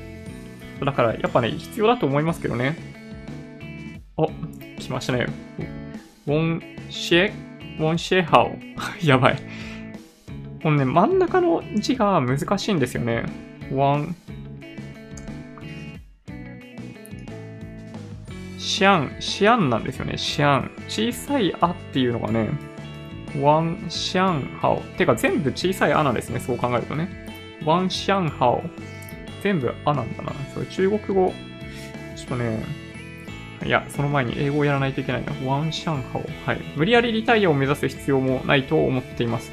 だからやっぱね、必要だと思いますけどね。お、来ましたね。ウォンシェ、ウォンシェハオ。やばい。このね、真ん中の字が難しいんですよね。ワン、シアン、シアンなんですよね。シアン。小さいあっていうのがね、ワンシャンハオ。てか全部小さいあなんですね。そう考えるとね。ワンシャンハオ。全部あなんだな。それ中国語。ちょっとね、いや、その前に英語をやらないといけないな。ワンシャンハオ。はい。無理やりリタイアを目指す必要もないと思っています。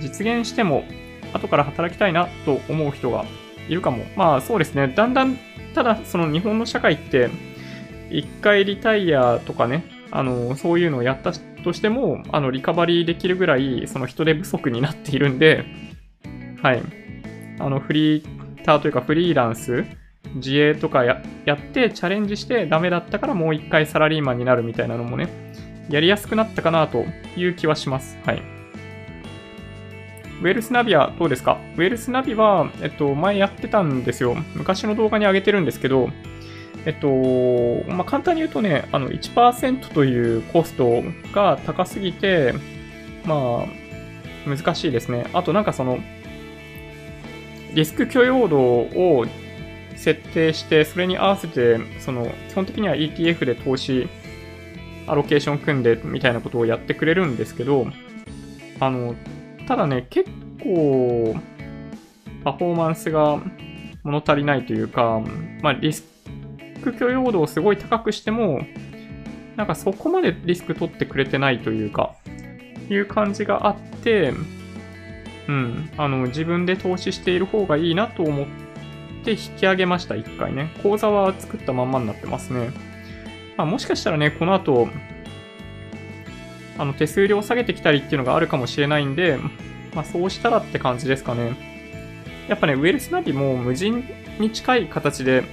実現しても、後から働きたいなと思う人がいるかも。まあそうですね。だんだん、ただその日本の社会って、一回リタイアとかね、あの、そういうのをやったとしても、あの、リカバリーできるぐらい、その人手不足になっているんで、はい。あの、フリーターというかフリーランス、自営とかやってチャレンジしてダメだったからもう一回サラリーマンになるみたいなのもね、やりやすくなったかなという気はします。はい。ウェルスナビはどうですか？ウェルスナビは、えっと、前やってたんですよ。昔の動画に上げてるんですけど、えっと、まあ、簡単に言うとね、あの1%というコストが高すぎて、まあ、難しいですね。あとなんかその、リスク許容度を設定して、それに合わせて、その、基本的には ETF で投資、アロケーション組んでみたいなことをやってくれるんですけど、あの、ただね、結構、パフォーマンスが物足りないというか、まあ、リスク許容度をすごい高くしても、なんかそこまでリスク取ってくれてないというか、いう感じがあって、うん、あの、自分で投資している方がいいなと思って引き上げました、一回ね。口座は作ったまんまになってますね。まあ、もしかしたらね、この後、あの、手数料下げてきたりっていうのがあるかもしれないんで、まあ、そうしたらって感じですかね。やっぱね、ウェルスナビも無人に近い形で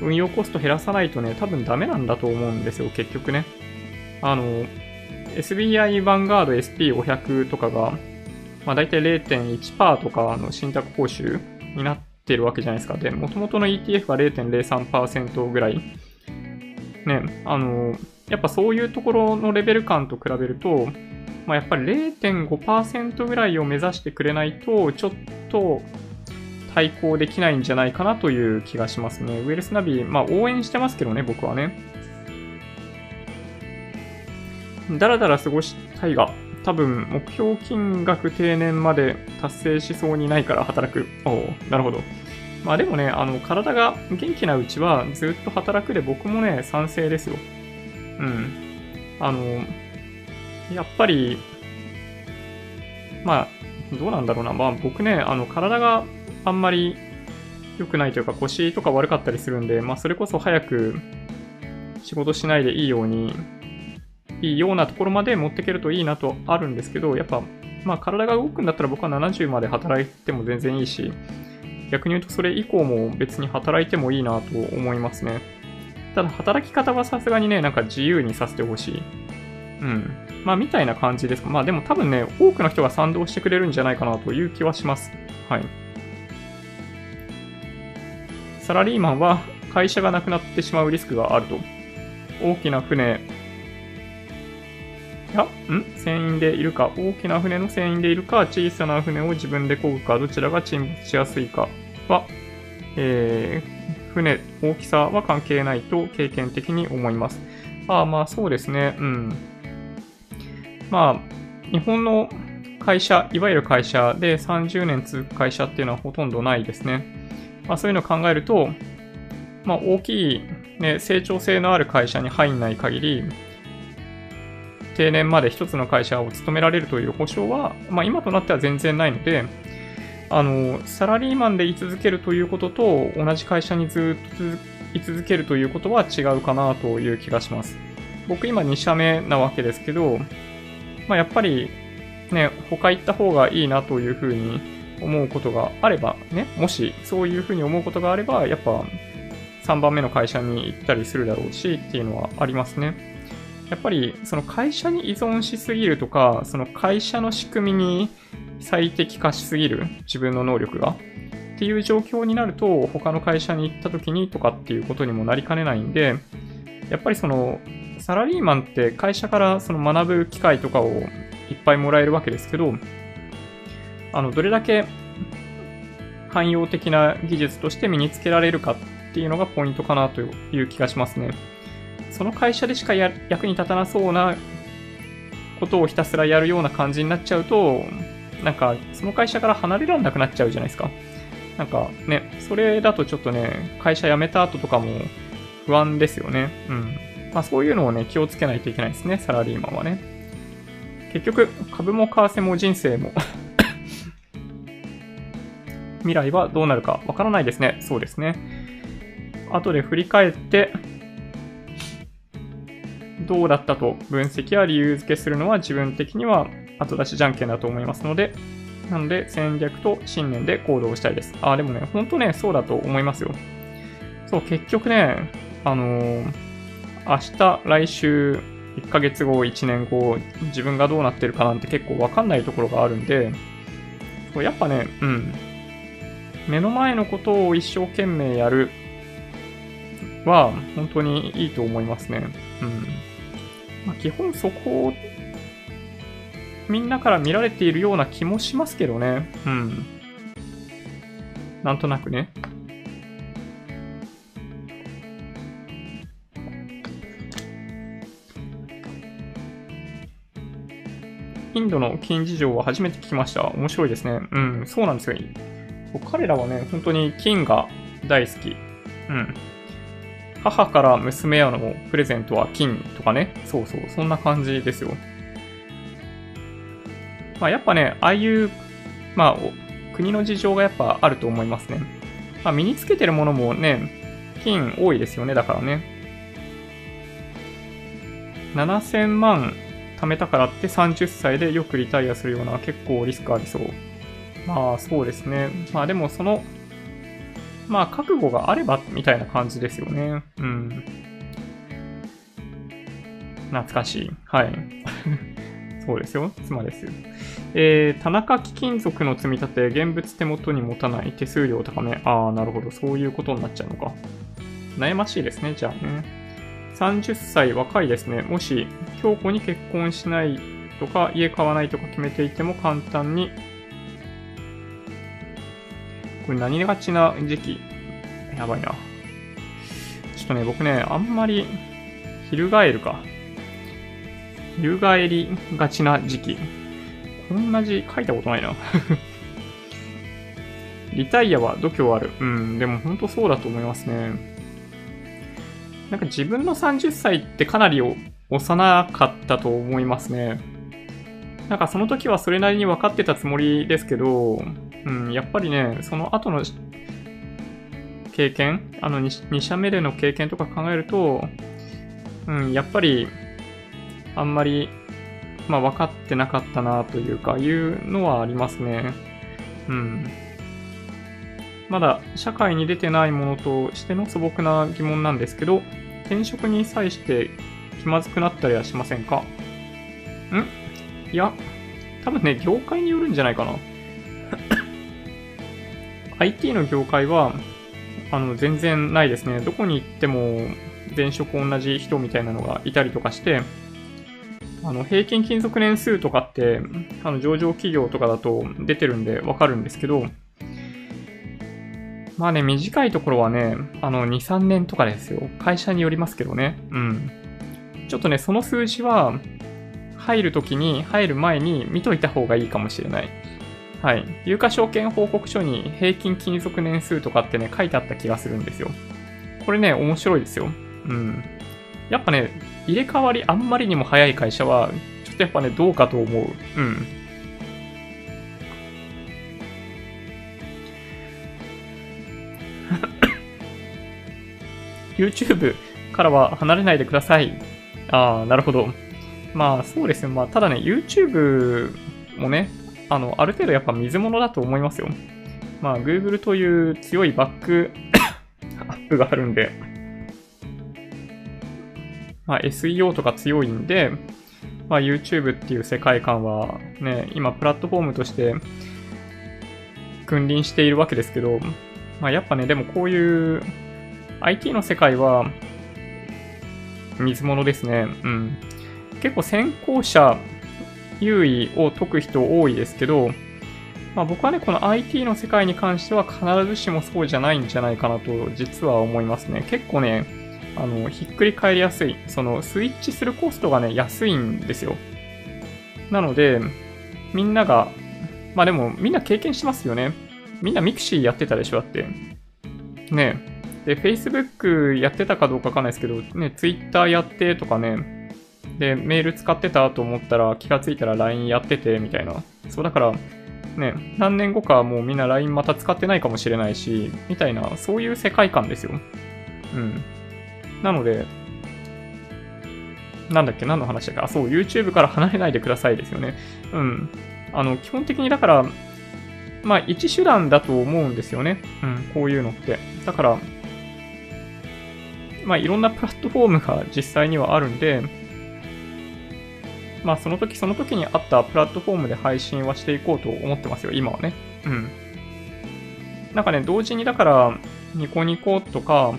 運用コスト減らさないとね、多分ダメなんだと思うんですよ、結局ね。あの、SBI ヴァンガード SP500 とかが、まあ大体0.1%とかの信託報酬になってるわけじゃないですか。で、元々の ETF が0.03%ぐらい。ね、あの、やっぱそういうところのレベル感と比べると、まあ、やっぱり0.5%ぐらいを目指してくれないと、ちょっと対抗できないんじゃないかなという気がしますね。ウェルスナビ、まあ応援してますけどね、僕はね。だらだら過ごしたいが、多分目標金額定年まで達成しそうにないから働く。おおなるほど。まあでもね、あの、体が元気なうちはずっと働くで僕もね、賛成ですよ。うん。あの、やっぱり、まあ、どうなんだろうな。まあ僕ね、あの、体があんまり良くないというか腰とか悪かったりするんで、まあそれこそ早く仕事しないでいいように、いいようなところまで持っていけるといいなとあるんですけど、やっぱ、まあ体が動くんだったら僕は70まで働いても全然いいし、逆に言うとそれ以降も別に働いてもいいなと思いますね。ただ働き方はさすがにね、なんか自由にさせてほしい。うん。まあみたいな感じですか。まあでも多分ね、多くの人が賛同してくれるんじゃないかなという気はします。はい。サラリーマンは会社がなくなってしまうリスクがあると。大きな船、いや、ん？船員でいるか、大きな船の船員でいるか、小さな船を自分で漕ぐか、どちらが沈没しやすいか？は、えー、船、大きさは関係ないと経験的に思います。ああ、まあそうですね。うん。まあ、日本の会社、いわゆる会社で30年続く会社っていうのはほとんどないですね。まあ、そういうのを考えると、まあ、大きい、ね、成長性のある会社に入んない限り、定年まで一つの会社を勤められるという保証は、まあ、今となっては全然ないので、あの、サラリーマンで居続けるということと、同じ会社にずっと居続けるということは違うかなという気がします。僕今2社目なわけですけど、まあ、やっぱりね、他行った方がいいなというふうに思うことがあれば、ね、もしそういうふうに思うことがあれば、やっぱ3番目の会社に行ったりするだろうしっていうのはありますね。やっぱりその会社に依存しすぎるとか、その会社の仕組みに最適化しすぎる自分の能力がっていう状況になると他の会社に行った時にとかっていうことにもなりかねないんで、やっぱりそのサラリーマンって会社からその学ぶ機会とかをいっぱいもらえるわけですけど、あの、どれだけ汎用的な技術として身につけられるかっていうのがポイントかなという気がしますね。その会社でしかや役に立たなそうなことをひたすらやるような感じになっちゃうと、なんか、その会社から離れられなくなっちゃうじゃないですか。なんかね、それだとちょっとね、会社辞めた後とかも不安ですよね。うん。まあそういうのをね、気をつけないといけないですね、サラリーマンはね。結局、株も為替も人生も 未来はどうなるかわからないですね。そうですね。後で振り返って、どうだったと分析や理由付けするのは自分的には後出しじゃんけんだと思いますので、なので戦略と信念で行動したいです。ああ、でもね、ほんとね、そうだと思いますよ。そう、結局ね、あのー、明日、来週、1ヶ月後、1年後、自分がどうなってるかなんて結構わかんないところがあるんで、そうやっぱね、うん。目の前のことを一生懸命やるは本当にいいと思いますね。うん。まあ、基本そこをみんなから見られているような気もしますけどね。うん。なんとなくね。インドの金事情は初めて聞きました。面白いですね。うん、そうなんですよ。彼らはね、本当に金が大好き。うん。母から娘へのプレゼントは金とかね。そうそう、そんな感じですよ。まあ、やっぱね、ああいう、まあ、国の事情がやっぱあると思いますね。まあ、身につけてるものもね、金多いですよね、だからね。7000万貯めたからって30歳でよくリタイアするような結構リスクありそう。まあそうですね。まあでもそのまあ、覚悟があれば、みたいな感じですよね。うん。懐かしい。はい。そうですよ。妻です。えー、田中貴金属の積み立て、現物手元に持たない手数料高め。ああ、なるほど。そういうことになっちゃうのか。悩ましいですね、じゃあね。30歳若いですね。もし、京子に結婚しないとか、家買わないとか決めていても簡単にこれ何がちな時期？やばいな。ちょっとね、僕ね、あんまり、翻るか。翻りがちな時期。こんな字書いたことないな。リタイアは度胸ある。うん、でも本当そうだと思いますね。なんか自分の30歳ってかなり幼かったと思いますね。なんかその時はそれなりに分かってたつもりですけど、うん、やっぱりね、その後の経験、あの 2, 2社目での経験とか考えると、うん、やっぱり、あんまり、まあ分かってなかったなというか、いうのはありますね。うん。まだ社会に出てないものとしての素朴な疑問なんですけど、転職に際して気まずくなったりはしませんか？ん？いや、多分ね、業界によるんじゃないかな。IT の業界は、あの、全然ないですね。どこに行っても、前職同じ人みたいなのがいたりとかして、あの、平均勤続年数とかって、あの、上場企業とかだと出てるんでわかるんですけど、まあね、短いところはね、あの、2、3年とかですよ。会社によりますけどね。うん。ちょっとね、その数字は、入るときに、入る前に見といた方がいいかもしれない。はい。有価証券報告書に平均勤続年数とかってね、書いてあった気がするんですよ。これね、面白いですよ。うん。やっぱね、入れ替わりあんまりにも早い会社は、ちょっとやっぱね、どうかと思う。うん。YouTube からは離れないでください。ああ、なるほど。まあそうですね。まあただね、YouTube もね、あの、ある程度やっぱ水物だと思いますよ。まあ Google という強いバック アップがあるんで、まあ SEO とか強いんで、まあ YouTube っていう世界観はね、今プラットフォームとして君臨しているわけですけど、まあやっぱね、でもこういう IT の世界は水物ですね。うん。結構先行者優位を解く人多いですけど、まあ、僕はね、この IT の世界に関しては必ずしもそうじゃないんじゃないかなと実は思いますね。結構ね、あの、ひっくり返りやすい。その、スイッチするコストがね、安いんですよ。なので、みんなが、まあでも、みんな経験しますよね。みんな mixi やってたでしょ、だって。ねで、Facebook やってたかどうかわかんないですけど、ね、Twitter やってとかね、で、メール使ってたと思ったら気がついたら LINE やっててみたいな。そうだから、ね、何年後かもうみんな LINE また使ってないかもしれないし、みたいな、そういう世界観ですよ。うん。なので、なんだっけ何の話だっけ？あ、そう、YouTube から離れないでくださいですよね。うん。あの、基本的にだから、まあ、一手段だと思うんですよね。うん、こういうのって。だから、まあ、いろんなプラットフォームが実際にはあるんで、まあ、その時その時にあったプラットフォームで配信はしていこうと思ってますよ、今はね。うん。なんかね、同時にだから、ニコニコとか、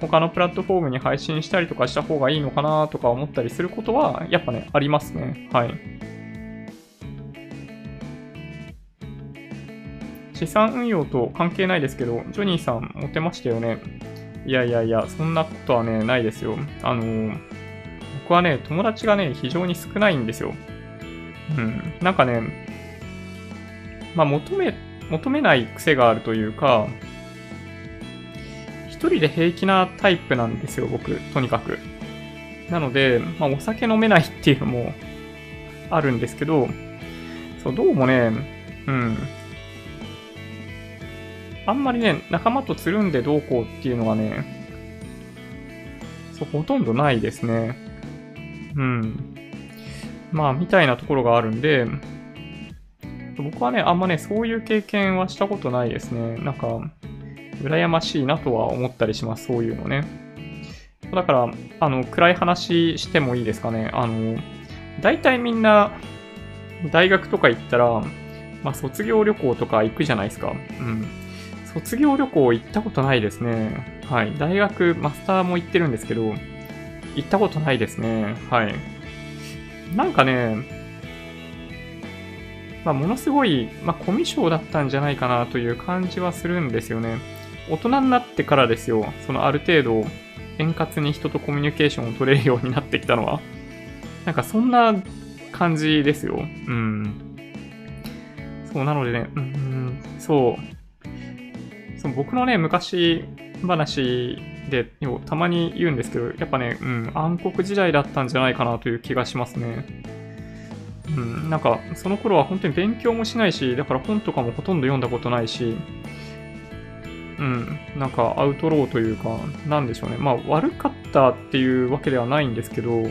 他のプラットフォームに配信したりとかした方がいいのかなとか思ったりすることは、やっぱね、ありますね。はい。資産運用と関係ないですけど、ジョニーさんモテましたよね。いやいやいや、そんなことはね、ないですよ。あのー僕はね、友達がね、非常に少ないんですよ。うん。なんかね、まあ、求め、求めない癖があるというか、一人で平気なタイプなんですよ、僕、とにかく。なので、まあ、お酒飲めないっていうのもあるんですけど、そう、どうもね、うん。あんまりね、仲間とつるんでどうこうっていうのがね、そう、ほとんどないですね。うん。まあ、みたいなところがあるんで、僕はね、あんまね、そういう経験はしたことないですね。なんか、羨ましいなとは思ったりします、そういうのね。だから、あの、暗い話してもいいですかね。あの、大体みんな、大学とか行ったら、まあ、卒業旅行とか行くじゃないですか。うん。卒業旅行行ったことないですね。はい。大学、マスターも行ってるんですけど、行ったことないですね。はい。なんかね、まあ、ものすごい、まあ、コミュ障だったんじゃないかなという感じはするんですよね。大人になってからですよ。そのある程度、円滑に人とコミュニケーションを取れるようになってきたのは。なんかそんな感じですよ。うん。そう、なのでね、うん、そう。そう僕のね、昔話で、たまに言うんですけど、やっぱね、うん、暗黒時代だったんじゃないかなという気がしますね。うん、なんか、その頃は本当に勉強もしないし、だから本とかもほとんど読んだことないし、うん、なんかアウトローというか、なんでしょうね。まあ、悪かったっていうわけではないんですけど、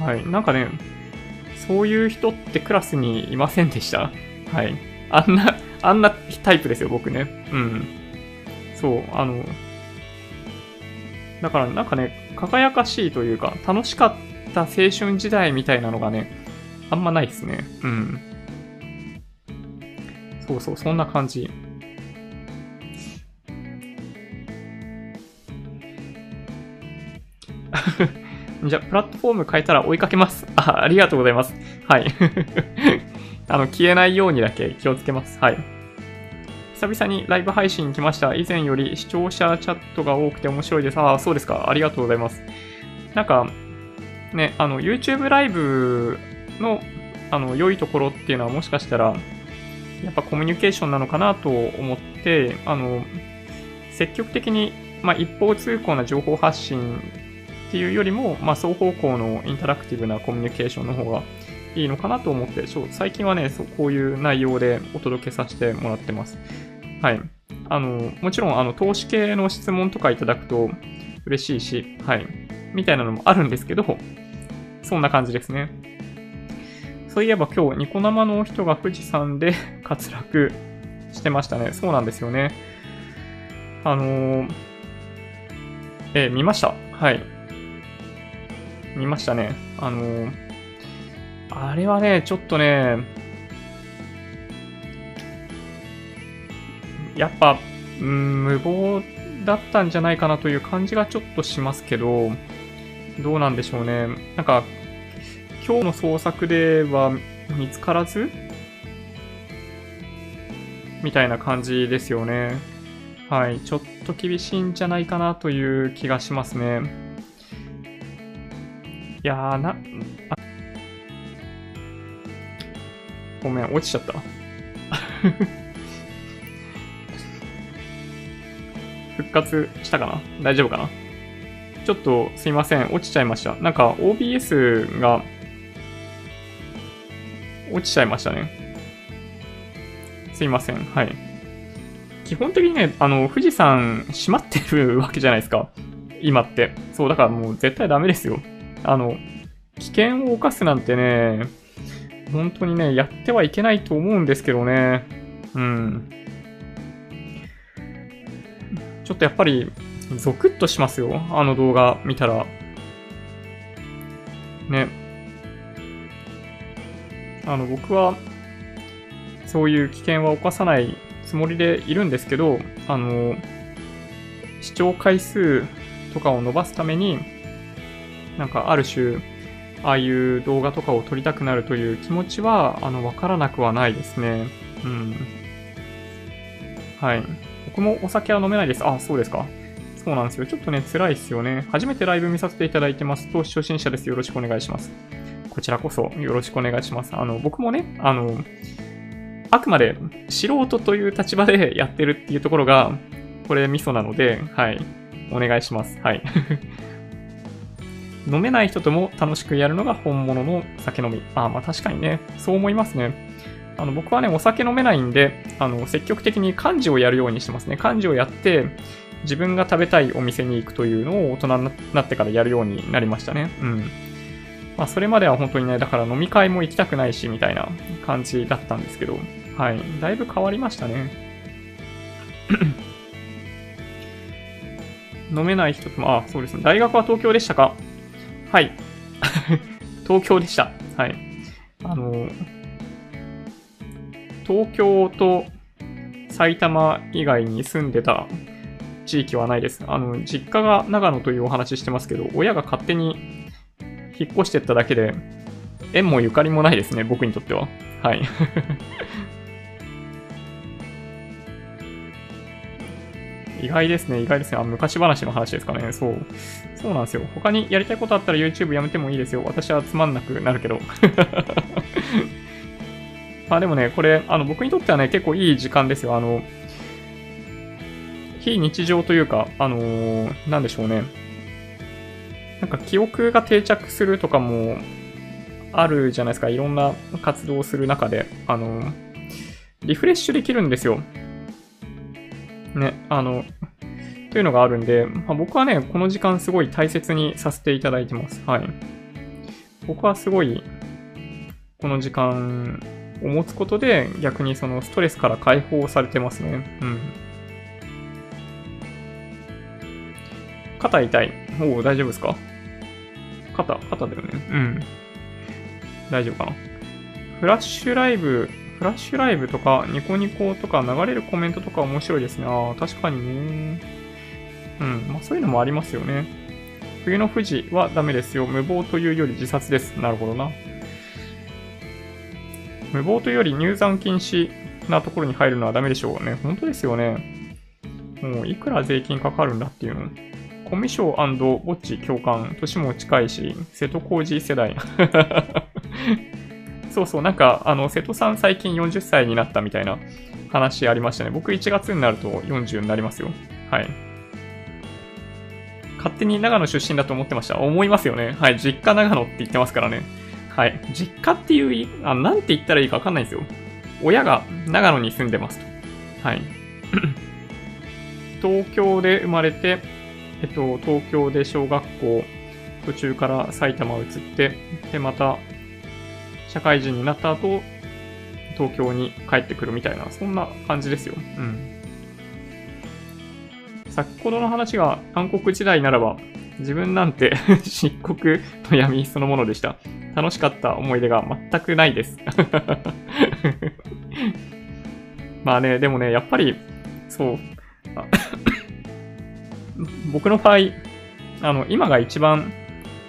はい、なんかね、そういう人ってクラスにいませんでした？はい。あんな、あんなタイプですよ、僕ね。うん。そう、あの、だからなんかね、輝かしいというか、楽しかった青春時代みたいなのがね、あんまないですね。うん。そうそう、そんな感じ。じゃあ、プラットフォーム変えたら追いかけます。あ、ありがとうございます。はい。あの、消えないようにだけ気をつけます。はい。久々にライブ配信来ました。以前より視聴者チャットが多くて面白いです。ああ、そうですか。ありがとうございます。なんか、ね、あの、YouTube ライブの、あの、良いところっていうのはもしかしたら、やっぱコミュニケーションなのかなと思って、あの、積極的に、まあ、一方通行な情報発信っていうよりも、まあ、双方向のインタラクティブなコミュニケーションの方がいいのかなと思って、最近はね、そうこういう内容でお届けさせてもらってます。はい。あの、もちろん、あの、投資系の質問とかいただくと嬉しいし、はい。みたいなのもあるんですけど、そんな感じですね。そういえば今日、ニコ生の人が富士山で 滑落してましたね。そうなんですよね。あのー、えー、見ました？はい。見ましたね。あのー、あれはね、ちょっとね、やっぱ、うん、無謀だったんじゃないかなという感じがちょっとしますけど、どうなんでしょうね。なんか、今日の捜索では見つからず？みたいな感じですよね。はい。ちょっと厳しいんじゃないかなという気がしますね。いやーな、ごめん、落ちちゃった。復活したかな？大丈夫かな？ちょっとすいません。落ちちゃいました。なんか OBS が落ちちゃいましたね。すいません。はい。基本的にね、あの、富士山閉まってるわけじゃないですか。今って。そう、だからもう絶対ダメですよ。あの、危険を冒すなんてね、本当にね、やってはいけないと思うんですけどね。うん。ちょっとやっぱり、ゾクッとしますよ。あの動画見たら。ね。あの、僕は、そういう危険は犯さないつもりでいるんですけど、あの、視聴回数とかを伸ばすために、なんかある種、ああいう動画とかを撮りたくなるという気持ちは、あの、わからなくはないですね。うん。はい。僕もお酒は飲めないです。あ、そうですか。そうなんですよ。ちょっとね、辛いですよね。初めてライブ見させていただいてます。投資初心者です。よろしくお願いします。こちらこそよろしくお願いします。あの、僕もね、あの、あくまで素人という立場でやってるっていうところが、これミソなので、はい。お願いします。はい。飲めない人とも楽しくやるのが本物の酒飲み。あまあ確かにね、そう思いますね。あの僕はね、お酒飲めないんで、あの積極的に漢字をやるようにしてますね。漢字をやって、自分が食べたいお店に行くというのを大人になってからやるようになりましたね。うん。まあ、それまでは本当にね、だから飲み会も行きたくないし、みたいな感じだったんですけど、はい。だいぶ変わりましたね。飲めない人とも、あ、そうですね。大学は東京でしたか？はい。東京でした。はい。あの、東京と埼玉以外に住んでた地域はないです。あの、実家が長野というお話してますけど、親が勝手に引っ越してっただけで、縁もゆかりもないですね、僕にとっては。はい。意外ですね、意外ですね。あ、昔話の話ですかね。そう。そうなんですよ。他にやりたいことあったら YouTube やめてもいいですよ。私はつまんなくなるけど。まあでもね、これ、あの、僕にとってはね、結構いい時間ですよ。あの、非日常というか、あのー、なんでしょうね。なんか記憶が定着するとかもあるじゃないですか。いろんな活動をする中で、あのー、リフレッシュできるんですよ。ね、あの、というのがあるんで、まあ、僕はね、この時間すごい大切にさせていただいてます。はい。僕はすごい、この時間を持つことで、逆にそのストレスから解放されてますね。うん。肩痛い。おお、大丈夫ですか？肩、肩だよね。うん。大丈夫かな？フラッシュライブフラッシュライブとか、ニコニコとか流れるコメントとか面白いですね。ああ、確かにね。うん。まあそういうのもありますよね。冬の富士はダメですよ。無謀というより自殺です。なるほどな。無謀というより入山禁止なところに入るのはダメでしょうね。本当ですよね。もういくら税金かかるんだっていうの。コミショボッチ共感。年も近いし、瀬戸康史世代。そうそう、なんか、あの、瀬戸さん最近40歳になったみたいな話ありましたね。僕1月になると40になりますよ。はい。勝手に長野出身だと思ってました。思いますよね。はい。実家長野って言ってますからね。はい。実家っていう、あ、なんて言ったらいいかわかんないんですよ。親が長野に住んでますと。はい。東京で生まれて、えっと、東京で小学校、途中から埼玉移って、で、また、社会人になった後、東京に帰ってくるみたいな、そんな感じですよ。うん。先ほどの話が韓国時代ならば、自分なんて 漆黒の闇そのものでした。楽しかった思い出が全くないです まあね、でもね、やっぱり、そう。僕の場合、あの、今が一番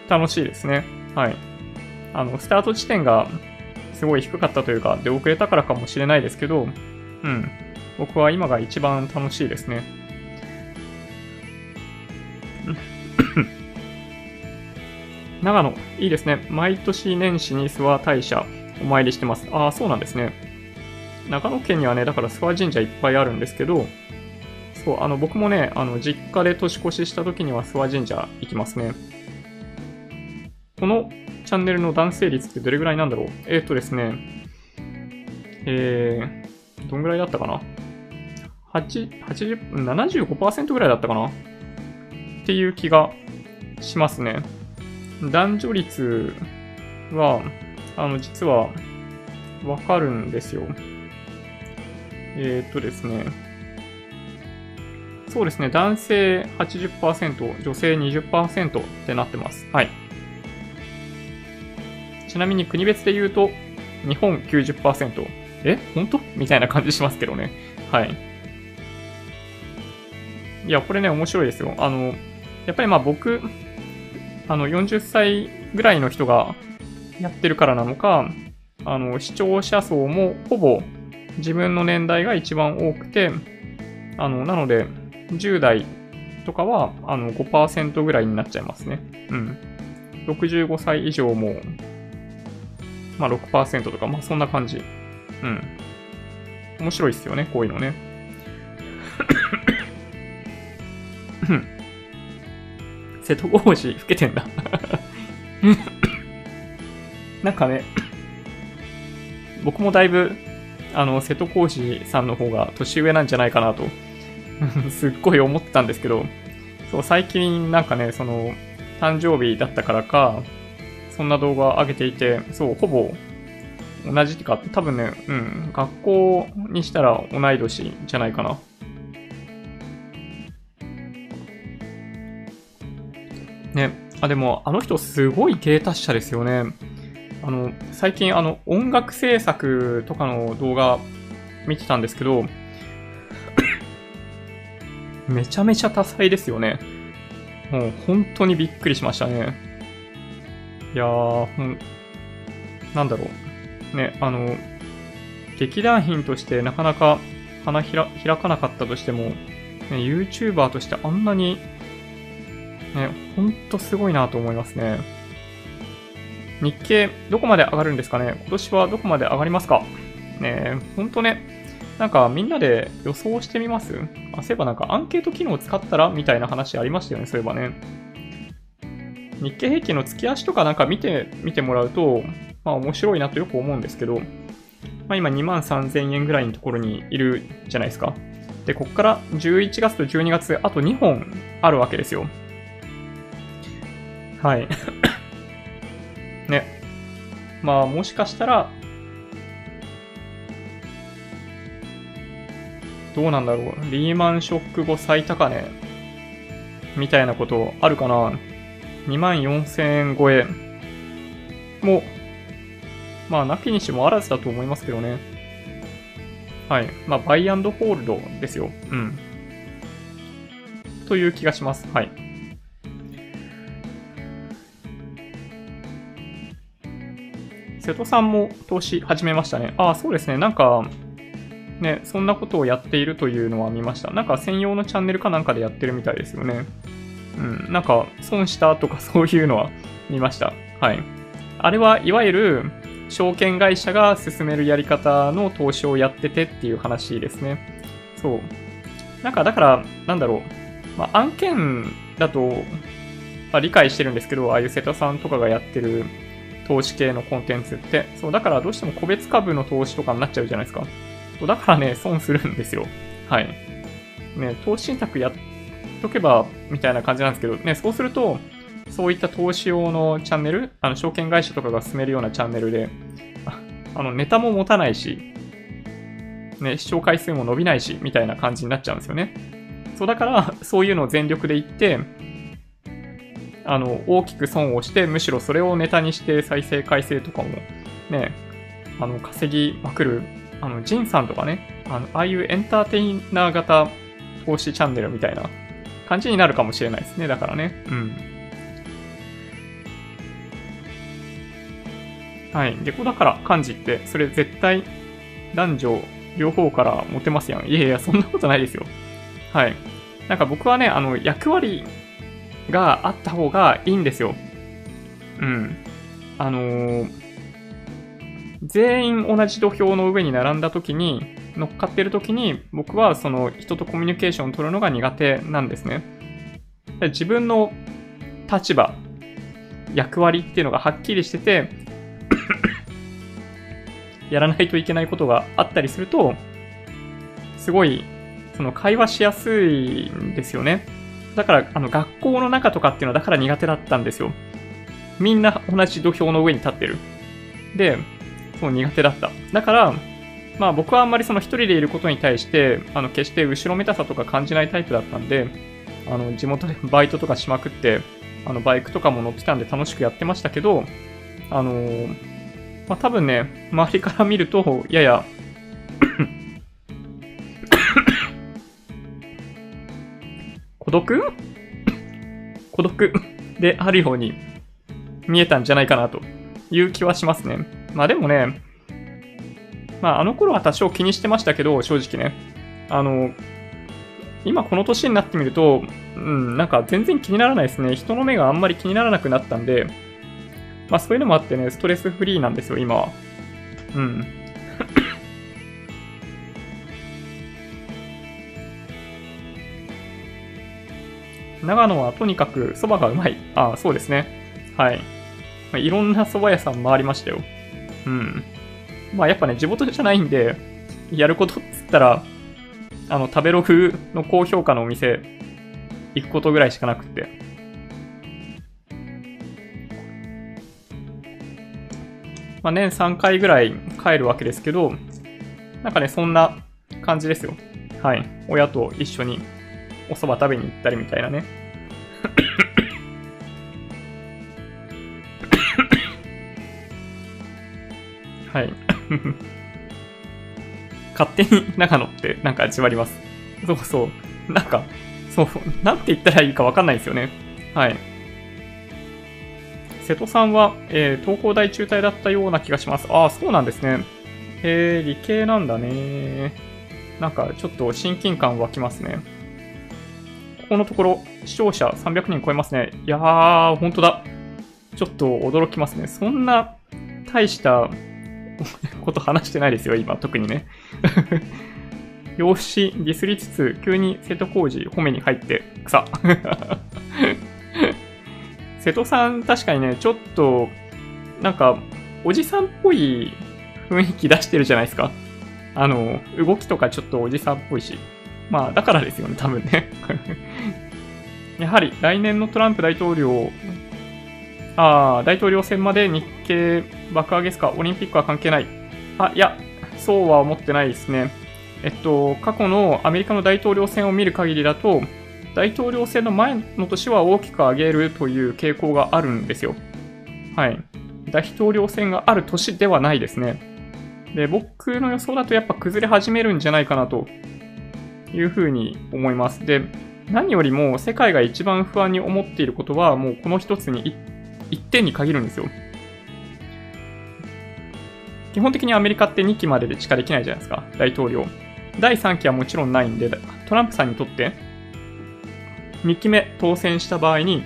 楽しいですね。はい。あの、スタート地点がすごい低かったというか、出遅れたからかもしれないですけど、うん。僕は今が一番楽しいですね。長野、いいですね。毎年年始に諏訪大社お参りしてます。ああ、そうなんですね。長野県にはね、だから諏訪神社いっぱいあるんですけど、そう、あの、僕もね、あの、実家で年越しした時には諏訪神社行きますね。このチャンネルの男性率ってどれぐらいなんだろう？えっ、ー、とですね、えー、どんぐらいだったかな ?8、80、75%ぐらいだったかな？っていう気がしますね。男女率は、あの、実は、わかるんですよ。えー、っとですね。そうですね。男性80%、女性20%ってなってます。はい。ちなみに国別で言うと、日本90%。え？本当？みたいな感じしますけどね。はい。いや、これね、面白いですよ。あの、やっぱりまあ僕、あの、40歳ぐらいの人がやってるからなのか、あの、視聴者層もほぼ自分の年代が一番多くて、あの、なので、10代とかは、あの、5%ぐらいになっちゃいますね。うん。65歳以上も、まあ6%とか、まあそんな感じ。うん。面白いっすよね、こういうのね。瀬戸大路老けてんだなんかね、僕もだいぶあの、瀬戸康史さんの方が年上なんじゃないかなと すっごい思ってたんですけど、そう、最近なんかね、その、誕生日だったからか、そんな動画上げていて、そう、ほぼ同じってか、多分ね、うん、学校にしたら同い年じゃないかな。あ、でも、あの人すごい芸達者ですよね。あの、最近あの、音楽制作とかの動画見てたんですけど、めちゃめちゃ多彩ですよね。もう本当にびっくりしましたね。いやー、ほん、なんだろう。ね、あの、劇団員としてなかなか花開かなかったとしても、ね、YouTuber としてあんなに、ね、ほんとすごいなと思いますね。日経どこまで上がるんですかね？今年はどこまで上がりますか？ねほんとね、なんかみんなで予想してみます？あ、そういえばなんかアンケート機能を使ったら？みたいな話ありましたよね、そういえばね。日経平均の月足とかなんか見て、見てもらうと、まあ面白いなとよく思うんですけど、まあ今2万3000円ぐらいのところにいるじゃないですか。で、こっから11月と12月、あと2本あるわけですよ。はい。ね。まあ、もしかしたら、どうなんだろう。リーマンショック後最高値みたいなことあるかな ?2 万4000円超えも、まあ、なきにしもあらずだと思いますけどね。はい。まあ、バイアンドホールドですよ。うん。という気がします。はい。瀬戸さんも投資始めましたね。ああ、そうですね。なんか、ね、そんなことをやっているというのは見ました。なんか専用のチャンネルかなんかでやってるみたいですよね。うん、なんか損したとか そういうのは見ました。はい。あれはいわゆる証券会社が進めるやり方の投資をやっててっていう話ですね。そう。なんかだから、なんだろう。まあ、案件だと、まあ、理解してるんですけど、ああいう瀬戸さんとかがやってる投資系のコンテンツって。そう、だからどうしても個別株の投資とかになっちゃうじゃないですか。そう、だからね、損するんですよ。はい。ね、投資信託やっとけば、みたいな感じなんですけど、ね、そうすると、そういった投資用のチャンネル、あの、証券会社とかが進めるようなチャンネルで、あの、ネタも持たないし、ね、視聴回数も伸びないし、みたいな感じになっちゃうんですよね。そう、だから、そういうのを全力で言って、あの、大きく損をして、むしろそれをネタにして再生回数とかも、ね、あの、稼ぎまくる、あの、ジンさんとかね、あの、ああいうエンターテイナー型投資チャンネルみたいな感じになるかもしれないですね。だからね。うん。はい。で、こうだから漢字って、それ絶対男女両方からモテますやん。いやいや、そんなことないですよ。はい。なんか僕はね、あの、役割があった方がいいんですよ。うん。あのー、全員同じ土俵の上に並んだ時に、乗っかってる時に、僕はその人とコミュニケーションを取るのが苦手なんですね。自分の立場、役割っていうのがはっきりしてて やらないといけないことがあったりすると、すごい、その会話しやすいんですよね。だから、あの、学校の中とかっていうのはだから苦手だったんですよ。みんな同じ土俵の上に立ってる。で、そう苦手だった。だから、まあ僕はあんまりその一人でいることに対して、あの、決して後ろめたさとか感じないタイプだったんで、あの、地元でバイトとかしまくって、あの、バイクとかも乗ってたんで楽しくやってましたけど、あのー、まあ多分ね、周りから見ると、やや独？孤独？であるように見えたんじゃないかなという気はしますね。まあでもね、まああの頃は多少気にしてましたけど、正直ね。あの、今この年になってみると、うん、なんか全然気にならないですね。人の目があんまり気にならなくなったんで、まあそういうのもあってね、ストレスフリーなんですよ、今は。うん。長野はとにかく蕎麦がうまい。ああ、そうですね。はい。まあ、いろんな蕎麦屋さん回りましたよ。うん。まあやっぱね、地元じゃないんで、やることっつったら、あの、食べログの高評価のお店、行くことぐらいしかなくって。まあ年3回ぐらい帰るわけですけど、なんかね、そんな感じですよ。はい。親と一緒にお蕎麦食べに行ったりみたいなね。はい。勝手に長野ってなんか味わります。そうそう。なんか、そう、なんて言ったらいいかわかんないですよね。はい。瀬戸さんは、えー、東工大中退だったような気がします。ああ、そうなんですね。へえ、理系なんだね。なんか、ちょっと親近感湧きますね。このところ、視聴者300人超えますね。いやー、ほんとだ。ちょっと驚きますね。そんな、大した こと話してないですよ、今、特にね。養子ディスりつつ、急に瀬戸康史褒めに入って、草。瀬戸さん、確かにね、ちょっと、なんか、おじさんっぽい雰囲気出してるじゃないですか。あの、動きとかちょっとおじさんっぽいし。まあ、だからですよね、多分ね。やはり、来年のトランプ大統領ああ、大統領選まで日経爆上げすかオリンピックは関係ない。あ、いや、そうは思ってないですね。えっと、過去のアメリカの大統領選を見る限りだと、大統領選の前の年は大きく上げるという傾向があるんですよ。はい。大統領選がある年ではないですね。で、僕の予想だとやっぱ崩れ始めるんじゃないかなというふうに思います。で、何よりも世界が一番不安に思っていることはもうこの一つに1点に限るんですよ。基本的にアメリカって2期まででしかできないじゃないですか、大統領。第3期はもちろんないんで、トランプさんにとって、2期目当選した場合に、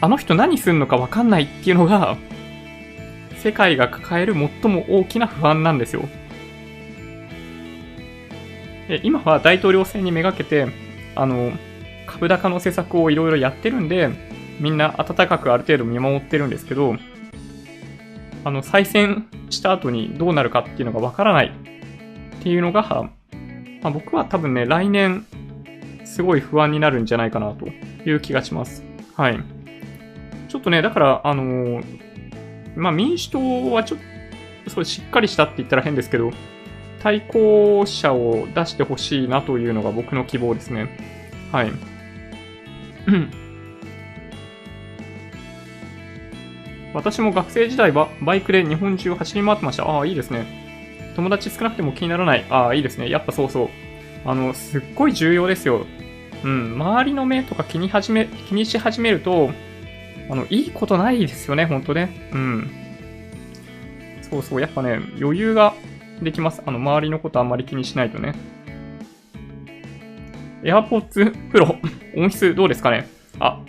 あの人何すんのか分かんないっていうのが、世界が抱える最も大きな不安なんですよ。今は大統領選にめがけて、あの、株高の施策をいろいろやってるんで、みんな温かくある程度見守ってるんですけど、あの、再選した後にどうなるかっていうのがわからないっていうのが、まあ、僕は多分ね、来年、すごい不安になるんじゃないかなという気がします。はい。ちょっとね、だから、あのー、まあ、民主党はちょっと、そう、しっかりしたって言ったら変ですけど、対抗者を出してほしいなというのが僕の希望ですね。はい。私も学生時代はバイクで日本中走り回ってました。ああ、いいですね。友達少なくても気にならない。ああ、いいですね。やっぱそうそう。あの、すっごい重要ですよ。うん、周りの目とか気に始め、気にし始めると、あの、いいことないですよね、ほんとね。うん。そうそう、やっぱね、余裕ができます。あの、周りのことあんまり気にしないとね。AirPods Pro 音質どうですかね？あ、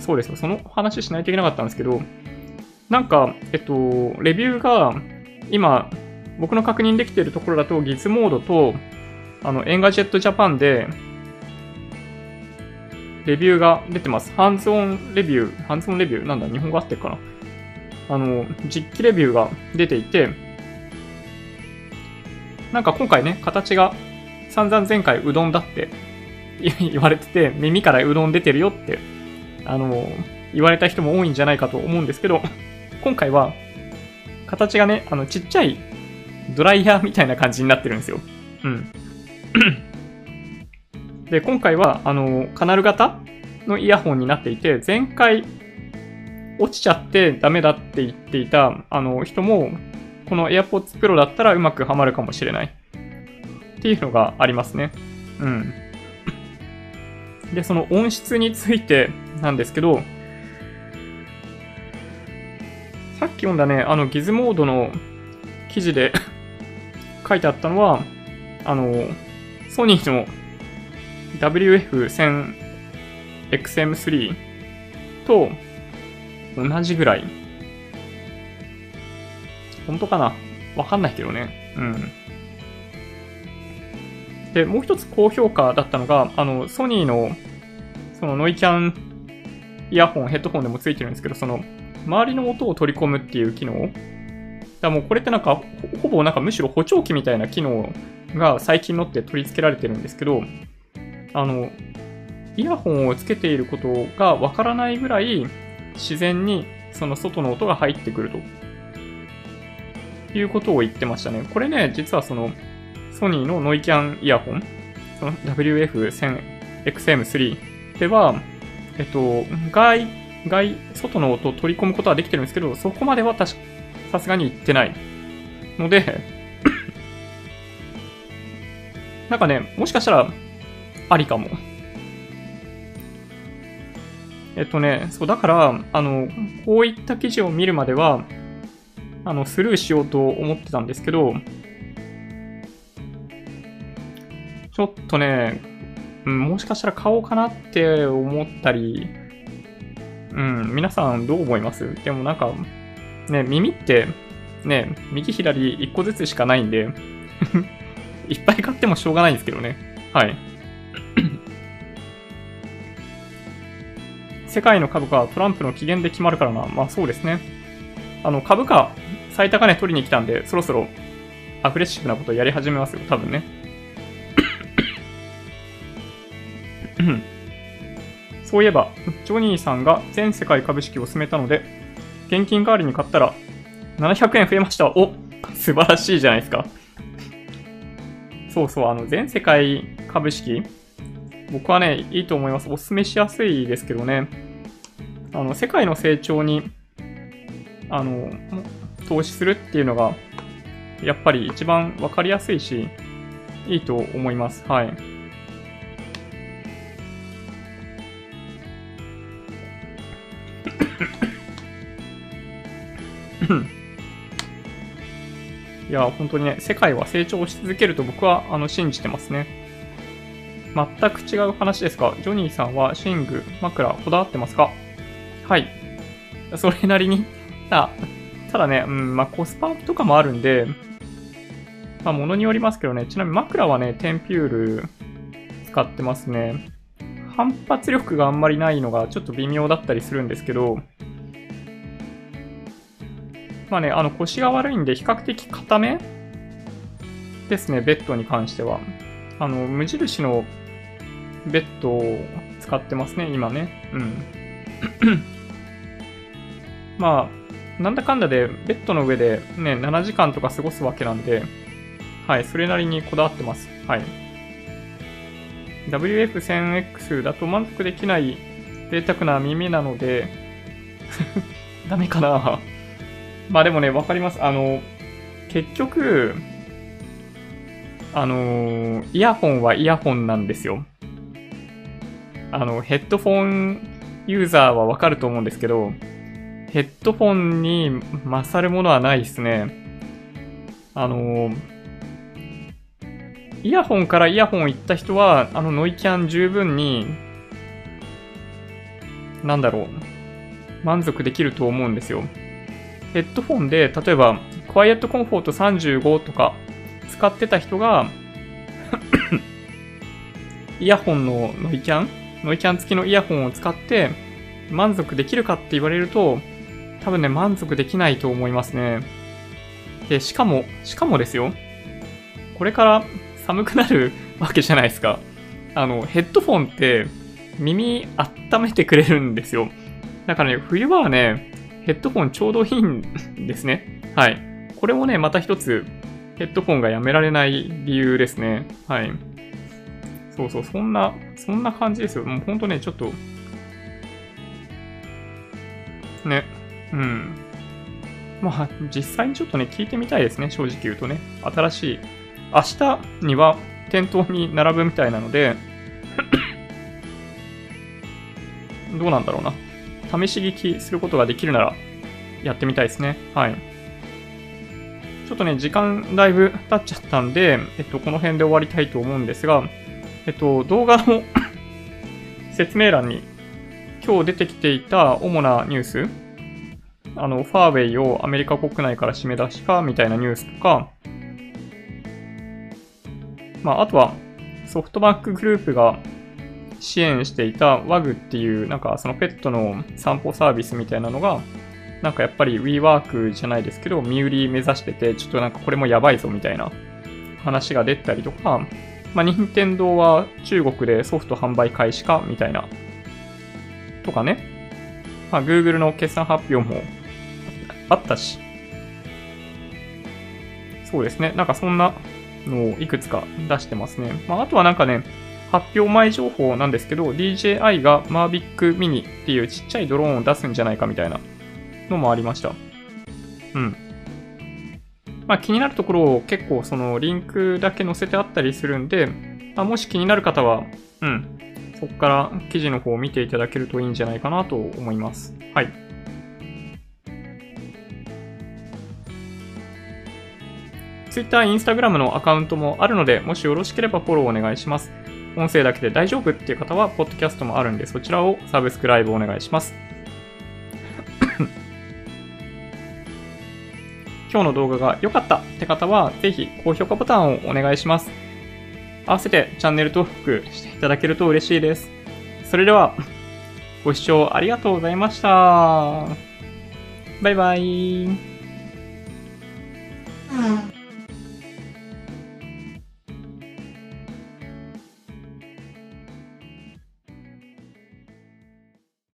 そうですよ。その話しないといけなかったんですけど、なんか、えっと、レビューが、今、僕の確認できているところだと、ギズモードと、あの、エンガジェットジャパンで、レビューが出てます。ハンズオンレビュー、ハンズオンレビュー？なんだ？日本語合ってるかな？あの、実機レビューが出ていて、なんか今回ね、形が散々前回うどんだって言われてて、耳からうどん出てるよって、あの、言われた人も多いんじゃないかと思うんですけど、今回は、形がね、あの、ちっちゃいドライヤーみたいな感じになってるんですよ。うん。で、今回は、あの、カナル型のイヤホンになっていて、前回落ちちゃってダメだって言っていた、あの、人も、この AirPods Pro だったらうまくはまるかもしれない。っていうのがありますね。うん。で、その音質についてなんですけど、さっき読んだね、あの、ギズモードの記事で 書いてあったのは、あの、ソニーの WF1000XM3 と同じぐらい。本当かな？わかんないけどね。うん。で、もう一つ高評価だったのが、あの、ソニーの、そのノイキャンイヤホン、ヘッドホンでもついてるんですけど、その、周りの音を取り込むっていう機能だもうこれってなんか、ほぼなんかむしろ補聴器みたいな機能が最近のって取り付けられてるんですけど、あの、イヤホンをつけていることがわからないぐらい自然にその外の音が入ってくると。いうことを言ってましたね。これね、実はそのソニーのノイキャンイヤホン、その WF1000XM3 では、えっと、外、外、外の音を取り込むことはできてるんですけど、そこまでは確か、さすがに言ってない。ので なんかね、もしかしたら、ありかも。えっとね、そう、だから、あの、こういった記事を見るまでは、あの、スルーしようと思ってたんですけど、ちょっとね、うん、もしかしたら買おうかなって思ったり、うん、皆さんどう思います？でもなんか、ね、耳って、ね、右左1個ずつしかないんで いっぱい買ってもしょうがないんですけどね。はい。世界の株価はトランプの機嫌で決まるからな。まあそうですね。あの、株価最高値取りに来たんで、そろそろアグレッシブなことやり始めますよ、多分ね。そういえば、ジョニーさんが全世界株式を進めたので、現金代わりに買ったら700円増えました。お素晴らしいじゃないですか。そうそう、あの、全世界株式、僕はね、いいと思います。お勧めしやすいですけどね。あの、世界の成長に、あの、投資するっていうのが、やっぱり一番わかりやすいし、いいと思います。はい。いや、本当にね、世界は成長し続けると僕はあの信じてますね。全く違う話ですが、ジョニーさんは寝具、枕、こだわってますか？はい。それなりにたただね、うん、まあコスパとかもあるんで、まあ物によりますけどね、ちなみに枕はね、テンピュール使ってますね。反発力があんまりないのがちょっと微妙だったりするんですけど、まあね、あの腰が悪いんで比較的硬めですね、ベッドに関しては。あの、無印のベッドを使ってますね、今ね。うん。まあ、なんだかんだでベッドの上でね、7時間とか過ごすわけなんで、はい、それなりにこだわってます。はい。WF1000X だと満足できない贅沢な耳なので ダメかな まあでもね、わかります。あの、結局、あのイヤホンはイヤホンなんですよ。あの、ヘッドフォンユーザーはわかると思うんですけど、ヘッドフォンに勝るものはないですね。あのイヤホンからイヤホン行った人は、あのノイキャン十分に、なんだろう、満足できると思うんですよ。ヘッドフォンで、例えば、クワイエットコンフォート35とか使ってた人が イヤホンのノイキャンノイキャン付きのイヤホンを使って満足できるかって言われると、多分ね、満足できないと思いますね。で、しかも、しかもですよ。これから寒くなるわけじゃないですか。あの、ヘッドフォンって耳温めてくれるんですよ。だからね、冬場はね、ヘッドフォンちょうどいいんですね。はい。これもね、また一つ、ヘッドフォンがやめられない理由ですね。はい。そうそう、そんな、そんな感じですよ。もうほんとね、ちょっと、ね、うん。まあ、実際にちょっとね、聞いてみたいですね、正直言うとね。新しい。明日には店頭に並ぶみたいなので どうなんだろうな。試し聞きすることができるなら、やってみたいですね。はい。ちょっとね、時間だいぶ経っちゃったんで、えっと、この辺で終わりたいと思うんですが、えっと、動画の 説明欄に今日出てきていた主なニュース、あの、ファーウェイをアメリカ国内から締め出しかみたいなニュースとか、まあ、あとは、ソフトバンクグループが支援していた WAG っていう、なんかそのペットの散歩サービスみたいなのが、なんかやっぱり WeWork じゃないですけど、身売り目指してて、ちょっとなんかこれもやばいぞみたいな話が出たりとか、まあ、任天堂は中国でソフト販売開始かみたいな、とかね。まあ、Google の決算発表もあったし、そうですね。なんかそんなのをいくつか出してますね。まあ、あとはなんかね、発表前情報なんですけど、DJI が Mavic Mini っていうちっちゃいドローンを出すんじゃないかみたいなのもありました。うん。まあ気になるところを結構そのリンクだけ載せてあったりするんで、まあ、もし気になる方は、うん、そこから記事の方を見ていただけるといいんじゃないかなと思います。はい。Twitter、Instagram のアカウントもあるので、もしよろしければフォローお願いします。音声だけで大丈夫っていう方は、ポッドキャストもあるんで、そちらをサブスクライブお願いします。今日の動画が良かったって方は、ぜひ高評価ボタンをお願いします。合わせてチャンネル登録していただけると嬉しいです。それでは、ご視聴ありがとうございました。バイバイ。